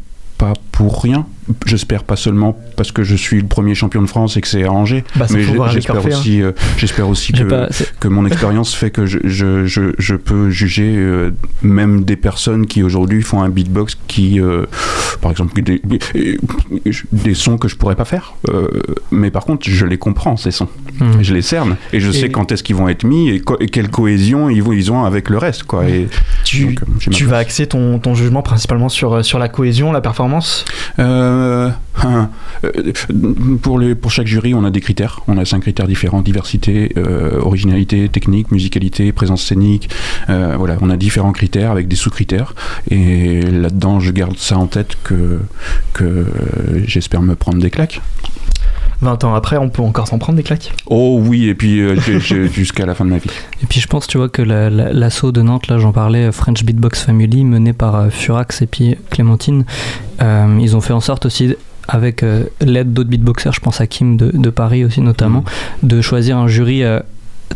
pas pour rien. J'espère pas seulement parce que je suis le premier champion de France et que c'est à Angers, Bah, mais j'espère aussi, euh, j'espère aussi J'ai que, pas- c'est- que mon expérience fait que je, je, je, je peux juger euh, même des personnes qui aujourd'hui font un beatbox qui, euh, par exemple, des, sons que je pourrais pas faire. Euh, mais par contre, je les comprends ces sons. Hmm. Je les cerne et je Et- sais quand est-ce qu'ils vont être mis et, co- et quelle cohésion ils, ont avec le reste. Quoi. Et Tu, donc, euh, vas axer ton, ton jugement principalement sur, euh, sur la cohésion, la performance? Euh, euh, pour, les, pour chaque jury, on a des critères. On a cinq critères différents diversité, euh, originalité, technique, musicalité, présence scénique. Euh, voilà, on a différents critères avec des sous-critères. Et là-dedans, je garde ça en tête que, que euh, j'espère me prendre des claques. 20 ans après, on peut encore s'en prendre des claques Oh oui, et puis euh, jusqu'à la fin de ma vie. Et puis je pense, tu vois, que la- la- l'assaut de Nantes, là j'en parlais, euh, French Beatbox Family, mené par euh, Furax et puis Clémentine, euh, ils ont fait en sorte aussi, avec l'aide d'autres beatboxers, je pense à Kim de, de Paris aussi notamment, de choisir un jury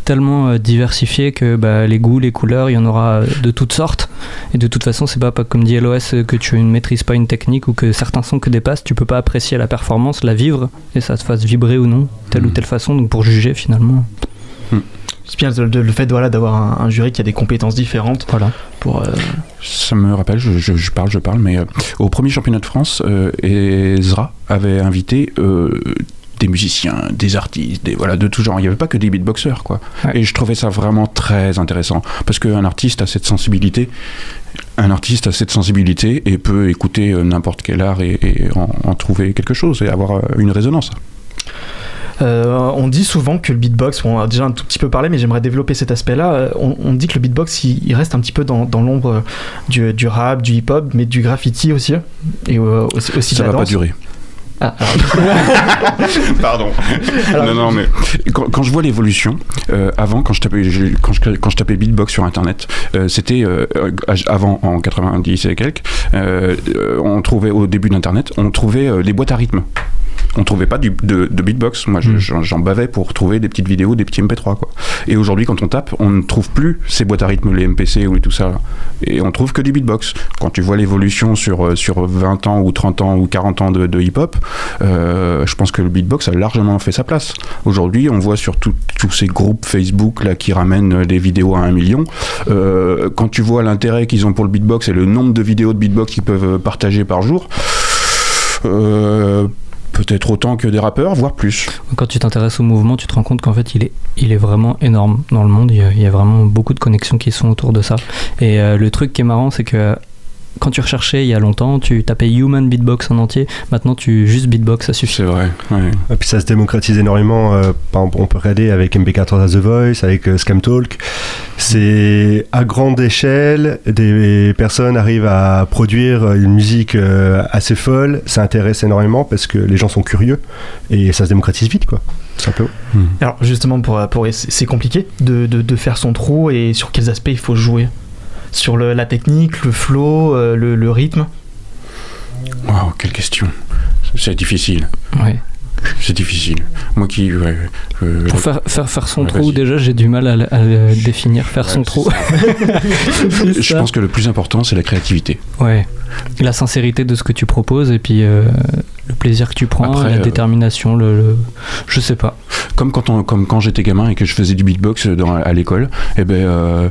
tellement euh, diversifié que bah, les goûts, les couleurs, il y en aura euh, de toutes sortes. Et de toute façon, c'est pas, pas comme dit LOS euh, que tu ne maîtrises pas une technique ou que certains sons que dépasses, tu peux pas apprécier la performance, la vivre et ça te fasse vibrer ou non, telle ou Mhm. telle façon. Donc pour juger finalement, C'est bien le, le fait voilà, d'avoir un, un jury qui a des compétences différentes voilà. pour. euh, Ça me rappelle, je, je- je parle, je parle, mais euh, au premier championnat de France, euh, Ezra avait invité euh, des musiciens, des artistes, des, voilà, de tout genre. Il n'y avait pas que des beatboxers, quoi. Ouais. Et je trouvais ça vraiment très intéressant. Parce qu'un artiste a cette sensibilité. Un artiste a cette sensibilité et peut écouter euh, n'importe quel art et, et en, en trouver quelque chose et avoir euh, une résonance. Euh, on dit souvent que le beatbox, on a déjà un tout petit peu parlé, mais j'aimerais développer cet aspect-là. On, on dit que le beatbox, il, il reste un petit peu dans, dans l'ombre du, du rap, du hip-hop, mais du graffiti aussi, et euh, aussi, aussi Ça de va la pas danse. durer. Ah, Pardon. Alors, non, non, mais quand, quand je vois l'évolution, euh, avant, quand je tapais, je- quand je, quand je tapais beatbox sur Internet, euh, c'était euh, avant, en 90 et quelques, on trouvait au début d'Internet, on trouvait les boîtes à rythme. On trouvait pas du, de, de beatbox. Moi, je- Mm. j'en bavais pour trouver des petites vidéos, des petits MP3. Quoi. Et aujourd'hui, quand on tape, on ne trouve plus ces boîtes à rythme, les MPC ou tout ça. là. Et on trouve que des beatbox. Quand tu vois l'évolution sur, euh, sur 20 ans ou 30 ans ou 40 ans de, de hip-hop, euh, je pense que le beatbox a largement fait sa place. Aujourd'hui, on voit sur tous ces groupes Facebook là, qui ramènent des vidéos à un million. euh, quand tu vois l'intérêt qu'ils ont pour le beatbox et le nombre de vidéos de beatbox qu'ils peuvent partager par jour, euh, peut-être autant que des rappeurs, voire plus. Quand tu t'intéresses au mouvement, tu te rends compte qu'en fait, il est, il est vraiment énorme dans le monde. Il y, a, vraiment beaucoup de connexions qui sont autour de ça. Et euh, le truc qui est marrant, c'est que quand tu recherchais il y a longtemps, tu tapais Human Beatbox en entier. Maintenant, tu juste Beatbox, ça suffit. C'est vrai. ouais. Et puis ça se démocratise énormément. euh, on peut regarder avec MB14 à The Voice, avec euh, Scam Talk. C'est à grande échelle, des personnes arrivent à produire une musique euh, assez folle. Ça intéresse énormément parce que les gens sont curieux et ça se démocratise vite, quoi. Simplement. Alors justement, pour, pour, c'est c'est compliqué de, de, de faire son trou et sur quels aspects il faut jouer? Sur le- la technique, le flow, euh, le, le rythme Waouh, quelle question. C'est difficile. Ouais. C'est difficile. Moi qui. ouais, euh, Pour faire, faire, faire son Ouais, trou, déjà, j'ai du mal à, le- à le définir. Faire ouais, son trou. Je pense que le plus important, c'est la créativité. Ouais. La sincérité de ce que tu proposes et puis euh, le plaisir que tu prends, Après, la euh, détermination, le, le- Je sais pas. Comme quand, on, comme quand j'étais gamin et que je faisais du beatbox dans, à l'école, eh ben, euh,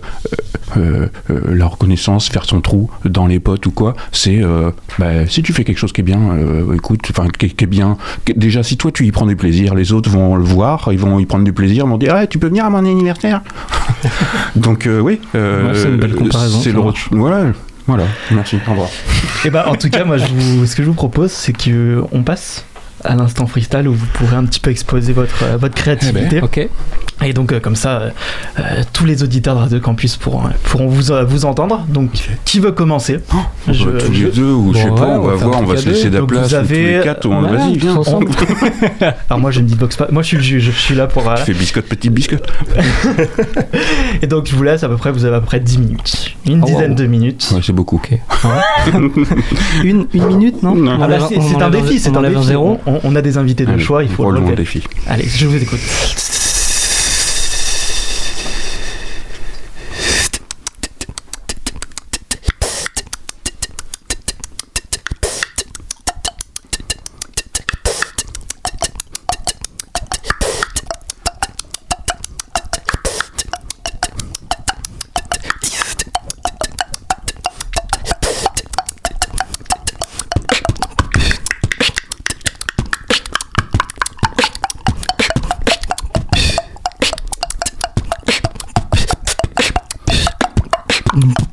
euh, euh, la reconnaissance, faire son trou dans les potes ou quoi, c'est euh, bah, si tu fais quelque chose qui est bien, euh, écoute, enfin qui, qui est bien. déjà, si toi tu y prends du plaisir, les autres vont le voir, ils vont y prendre du plaisir, ils vont dire, Ah, tu peux venir à mon anniversaire. Donc euh, oui, euh, Ouais, c'est une belle comparaison, C'est le voilà, voilà. Merci. Au revoir. Et bah en tout cas, moi, je vous, ce que je vous propose, c'est que on passe à l'instant freestyle où vous pourrez un petit peu exposer votre, euh, votre créativité. Ok. Et donc euh, comme ça, euh, euh, tous les auditeurs de Radio Campus pourront, pourront vous, euh, vous entendre. Donc qui veut commencer Je- tous je- les deux, ou je sais Bon, pas, on on va voir, on va se laisser de la Donc place. vous ou tous les avez- quatre, on- vas-y, viens. tous ensemble. Alors moi je ne beatbox pas. Moi je suis le juge. Je suis là pour. Je fais biscotte, petite biscotte. Et donc je vous laisse à peu près. Vous avez à peu près 10 minutes. Une Oh, dizaine wow. de minutes. Ouais, c'est beaucoup. Ok. une, une minute, non Non. On Ah bah, c'est un défi, c'est un défi. zéro. On, a des invités de choix, il faut le défi. Allez, je vous écoute. Mm-hmm.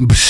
Psh.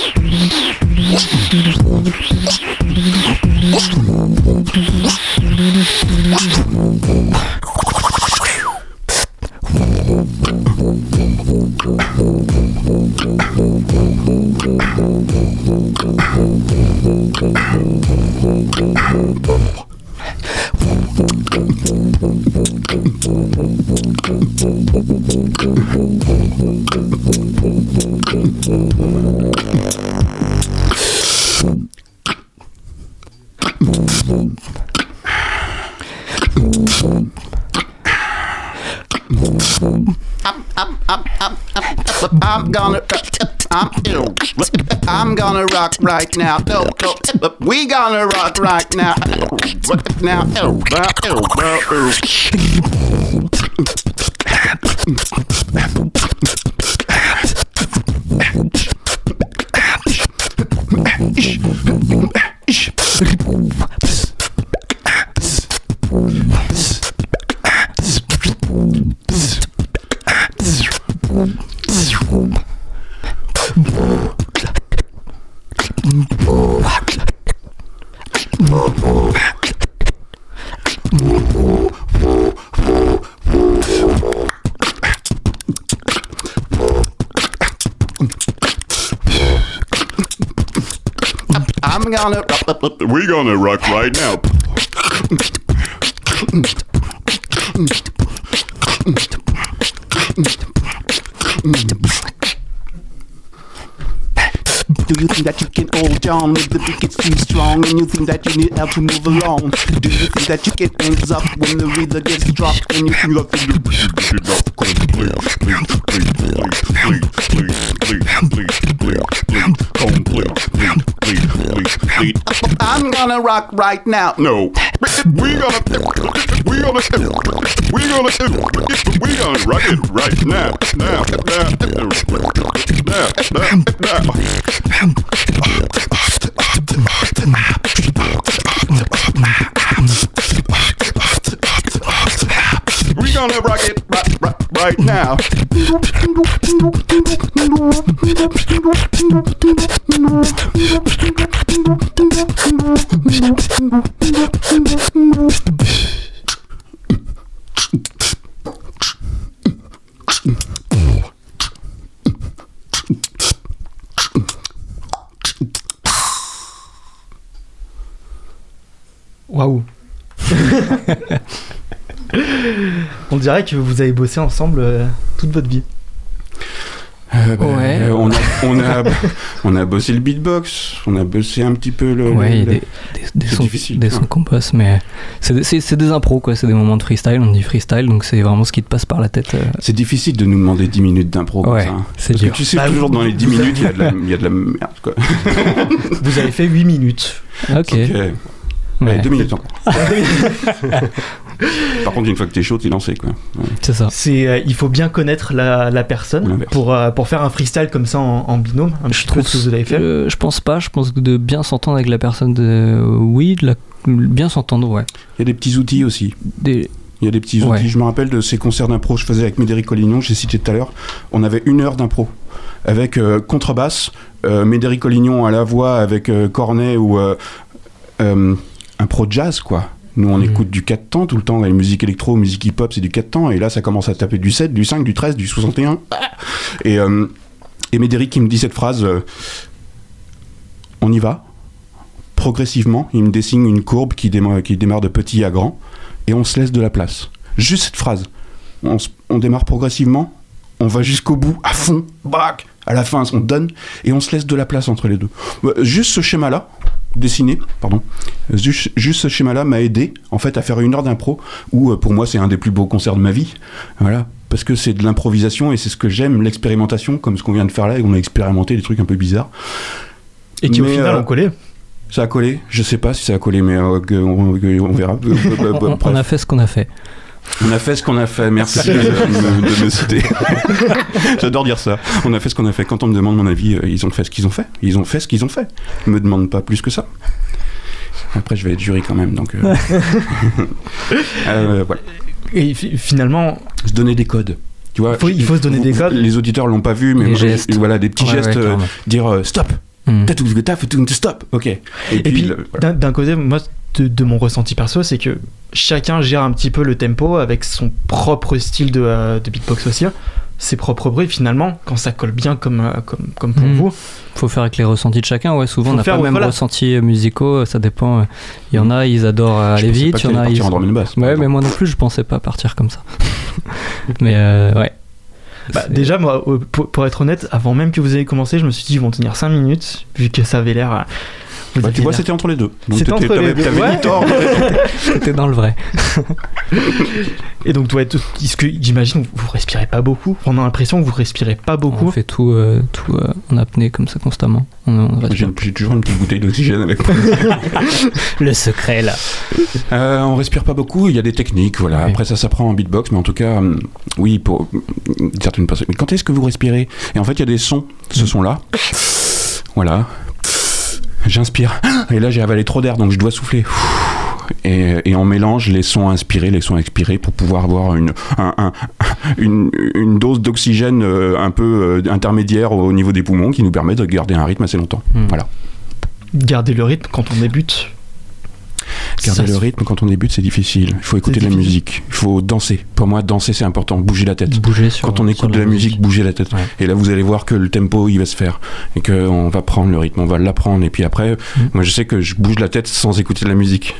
I'm gonna rock right now. No, no, we gonna rock right now. Now, oh, oh, I'm gonna. We gonna rock right now. Do you think that you can hold on when the beat gets too strong and you think that you need help to move along? Do you think that you get ends up when the rhythm gets dropped and you feel like you I'm gonna rock right now. No. We gonna we gonna we gonna we gonna rock it right now, now. Now. Now. Now. now. We gonna rock it right, right, right now. Waouh. On dirait que vous avez bossé ensemble euh, toute votre vie. Euh, bah, Ouais. euh, on, a, on, a, on a bossé le beatbox, on a bossé un petit peu le. Ouais, il y a le- des, des, des c'est sons, des hein. sons qu'on bosse, mais c'est des- c'est c'est des impros, quoi. C'est des moments de freestyle, on dit freestyle, donc c'est vraiment ce qui te passe par la tête. euh. C'est difficile de nous demander 10 minutes d'impro comme Ouais, ça. hein. c'est Parce dur. que tu sais, Bah, toujours vous- dans les 10 minutes, il y, a de la- il y a de la merde, quoi. Vous avez fait 8 minutes. Ok. Ok. Ouais, Allez, deux minutes encore. Par contre, une fois que t'es chaud, t'es lancé, quoi. Ouais. c'est ça. C'est, euh, il faut bien connaître la, la personne pour, euh, pour faire un freestyle comme ça en, en binôme. Un peu ce que vous avez fait. Euh, je pense pas, je pense que de bien s'entendre avec la personne, de... oui, de la... bien s'entendre, ouais. Il y a des petits outils aussi. Des... Il y a des petits Ouais. outils. Je me rappelle de ces concerts d'impro que je faisais avec Médéric Collignon, j'ai cité tout à l'heure. On avait une heure d'impro. Avec euh, contrebasse, euh, Médéric Collignon à la voix avec euh, cornet ou euh, euh, un pro jazz, quoi. Nous, on Mhm. écoute du 4 temps tout le temps. La musique électro, musique hip-hop, c'est du 4 temps. Et là, ça commence à taper du 7, du 5, du 13, du 61. Et, euh, et Médéric, qui me dit cette phrase euh, On y va, progressivement. Il me dessine une courbe qui démarre, qui démarre de petit à grand. Et on se laisse de la place. Juste cette phrase. On, démarre progressivement, on va jusqu'au bout, à fond, braque. À la fin, on donne et on se laisse de la place entre les deux. Euh, Juste ce schéma-là, dessiné, pardon, juste, juste ce schéma-là m'a aidé en fait à faire une heure d'impro où euh, pour moi c'est un des plus beaux concerts de ma vie. Voilà, parce que c'est de l'improvisation et c'est ce que j'aime, l'expérimentation, comme ce qu'on vient de faire là, et on a expérimenté des trucs un peu bizarres. Et qui au Mais, final euh, ont collé. Ça a collé, je sais pas si ça a collé, mais euh, on, on verra. Euh, euh, On, on bref. a fait ce qu'on a fait. On a fait ce qu'on a fait, merci de, me- de me citer. J'adore dire ça. On a fait ce qu'on a fait. Quand on me demande mon avis, euh, ils ont fait ce qu'ils ont fait. Ils ont fait ce qu'ils ont fait. Ils me demandent pas plus que ça. Après, je vais être jury quand même, donc. euh, euh, voilà. Et fi- finalement, Se donner des codes. Tu vois, Il faut- il faut se donner des codes. Les auditeurs l'ont pas vu, mais moi, gestes. voilà, des petits Ouais, gestes. ouais, euh, dire euh, stop. Hmm. T'as tout, t'as fait tout, stop. Ok. Et, Et puis, le- voilà. d'un- côté, moi, de, de mon ressenti perso, c'est que chacun gère un petit peu le tempo avec son propre style de, euh, de beatbox aussi. ses propres bruits finalement quand ça colle bien comme, euh, comme, comme pour Mhm. vous. Faut faire avec les ressentis de chacun. Ouais, souvent Faut on n'a pas le ouais, même voilà. ressenti euh, musicaux. Ça dépend. Il y en a, ils adorent Je aller vite. Il y en a, ils. partir en drum and bass, par Ouais, mais moi non plus, je pensais pas partir comme ça. mais euh, ouais. Bah, déjà, moi, pour, pour être honnête, avant même que vous ayez commencé, je me suis dit ils vont tenir 5 minutes, vu que ça avait l'air. Bah, tu vois, c'était entre les deux. Donc t'avais- ouais. tort. C'était dans le vrai. Et donc, être. Est-ce que j'imagine vous respirez pas beaucoup On a l'impression que vous respirez pas beaucoup. On fait tout, euh, tout euh, en apnée comme ça constamment. On, on reste J'ai toujours une petite bouteille d'oxygène avec moi. Le secret là. Euh, on respire pas beaucoup, il y a des techniques, voilà. Après ça s'apprend en beatbox, mais en tout cas, hum, oui, pour hum, certaines personnes. Mais quand est-ce que vous respirez? Et en fait, il y a des sons, ce son-là. Voilà. J'inspire. Et là, j'ai avalé trop d'air, donc je dois souffler. Et, et on mélange les sons inspirés, les sons expirés pour pouvoir avoir une, un- un- une, une dose d'oxygène euh, un peu euh, intermédiaire au niveau des poumons qui nous permet de garder un rythme assez longtemps. Hmm. Voilà. Garder le rythme quand on débute. Garder Ça le rythme quand on débute, c'est difficile. Il faut écouter de la musique. Il faut danser. Pour moi, danser, c'est important. Bouger la tête. Bouger sur Quand on écoute de la musique, bouger la tête. Ouais. Et là, vous allez voir que le tempo, il va se faire. Et qu'on va prendre le rythme, on va l'apprendre. Et puis après, Mm. moi, je sais que je bouge la tête sans écouter de la musique.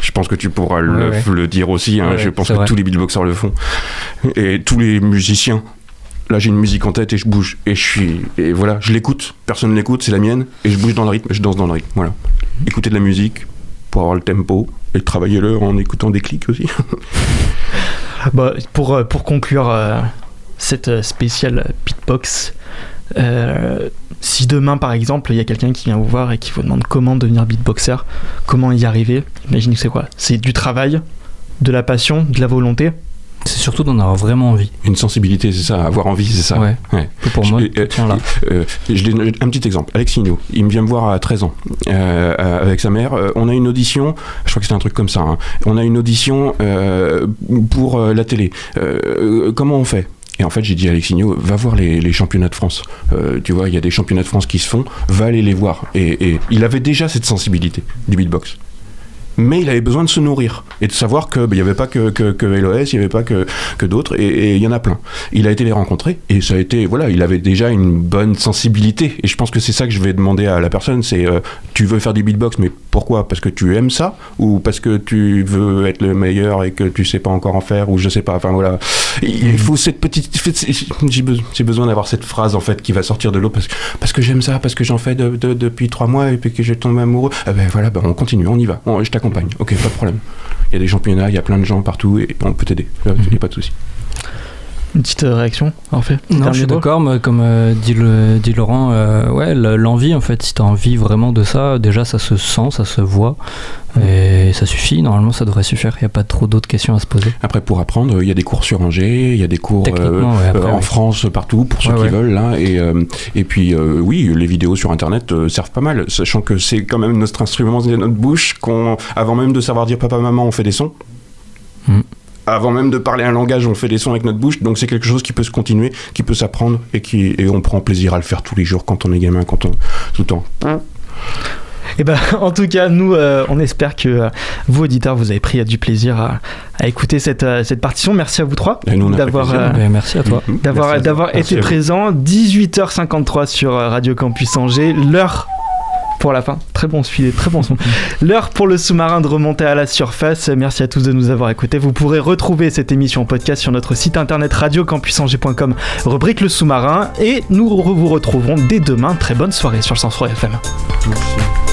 Je pense que tu pourras le, Ouais, ouais. le dire aussi. hein. Je pense que vrai. tous les beatboxers le font. Et tous les musiciens. Là, j'ai une musique en tête et je bouge. Et je suis. Et voilà, je l'écoute. Personne ne l'écoute, c'est la mienne. Et je bouge dans le rythme, je danse dans le rythme. Voilà. Écoutez de la musique pour avoir le tempo. Et travaillez-le en écoutant des clics aussi. Bah, pour, euh, pour conclure euh, cette euh, spéciale beatbox, si demain par exemple il y a quelqu'un qui vient vous voir et qui vous demande comment devenir beatboxer, comment y arriver, imaginez que c'est quoi? C'est du travail, de la passion, de la volonté? C'est surtout d'en avoir vraiment envie. Une sensibilité, c'est ça. Avoir envie, c'est ça. Ouais. Ouais. Pour moi, Je- euh, tient là. Euh, je donne un petit exemple. Alexinho, il me vient me voir à 13 ans euh, euh, avec sa mère. On a une audition, je crois que c'était un truc comme ça. hein. On a une audition pour la télé. Comment on fait? Et en fait, j'ai dit à Alexinho, va voir les, les championnats de France. Euh, tu vois, il y a des championnats de France qui se font, va aller les voir. Et, et il avait déjà cette sensibilité du beatbox. Mais il avait besoin de se nourrir et de savoir que bah, il n'y avait pas que, que, LOS, il n'y avait pas que, que d'autres, et- il y en a plein. Il a été les rencontrer et ça a été, voilà, il avait déjà une bonne sensibilité. Et je pense que c'est ça que je vais demander à la personne c'est euh, tu veux faire du beatbox, mais pourquoi? Parce que tu aimes ça ou parce que tu veux être le meilleur et que tu sais pas encore en faire ou je sais pas. Enfin voilà, il faut cette petite. J'ai be- j'ai besoin d'avoir cette phrase en fait qui va sortir de l'eau parce, que- parce que j'aime ça, parce que j'en fais de- de- depuis trois mois et puis que je tombe amoureux. Ah ben voilà, ben on continue, on y va, je t'accompagne. Ok, pas de problème. Il y a des championnats, il y a plein de gens partout et on peut t'aider. Il n'y a pas de souci. Une petite euh, réaction, en fait. Non, je suis d'accord, mais comme euh, dit, le, dit Laurent, euh, ouais, le- l'envie, en fait, si tu as envie vraiment de ça, déjà ça se sent, ça se voit, et ça suffit, normalement ça devrait suffire, il n'y a pas trop d'autres questions à se poser. Après, pour apprendre, il y a des cours sur Angers, il y a des cours euh, Techniquement, ouais, après, euh, en oui. France, partout, pour ceux Ouais, qui ouais. veulent. Là, et, euh, et puis, euh, oui, les vidéos sur Internet euh, servent pas mal, sachant que c'est quand même notre instrument, c'est notre bouche, qu'on, avant même de savoir dire papa, maman, on fait des sons. Mm. Avant même de parler un langage, on fait des sons avec notre bouche, donc c'est quelque chose qui peut se continuer, qui peut s'apprendre et qui et on prend plaisir à le faire tous les jours quand on est gamin, quand on tout le temps. Et ben, en tout cas, nous, euh, on espère que euh, vous, auditeurs, vous avez pris du plaisir à, à écouter cette, euh, cette partition. Merci à vous trois d'avoir euh, Ben, merci à toi. D'avoir d'avoir été présent. 18h53 sur Radio Campus Angers. L'heure pour la fin. Très bon filet, très bon son. L'heure pour le sous-marin de remonter à la surface. Merci à tous de nous avoir écoutés. Vous pourrez retrouver cette émission en podcast sur notre site internet radiocampusangers.com, rubrique le sous-marin. Et nous vous retrouverons dès demain. Très bonne soirée sur le 103 FM. Merci.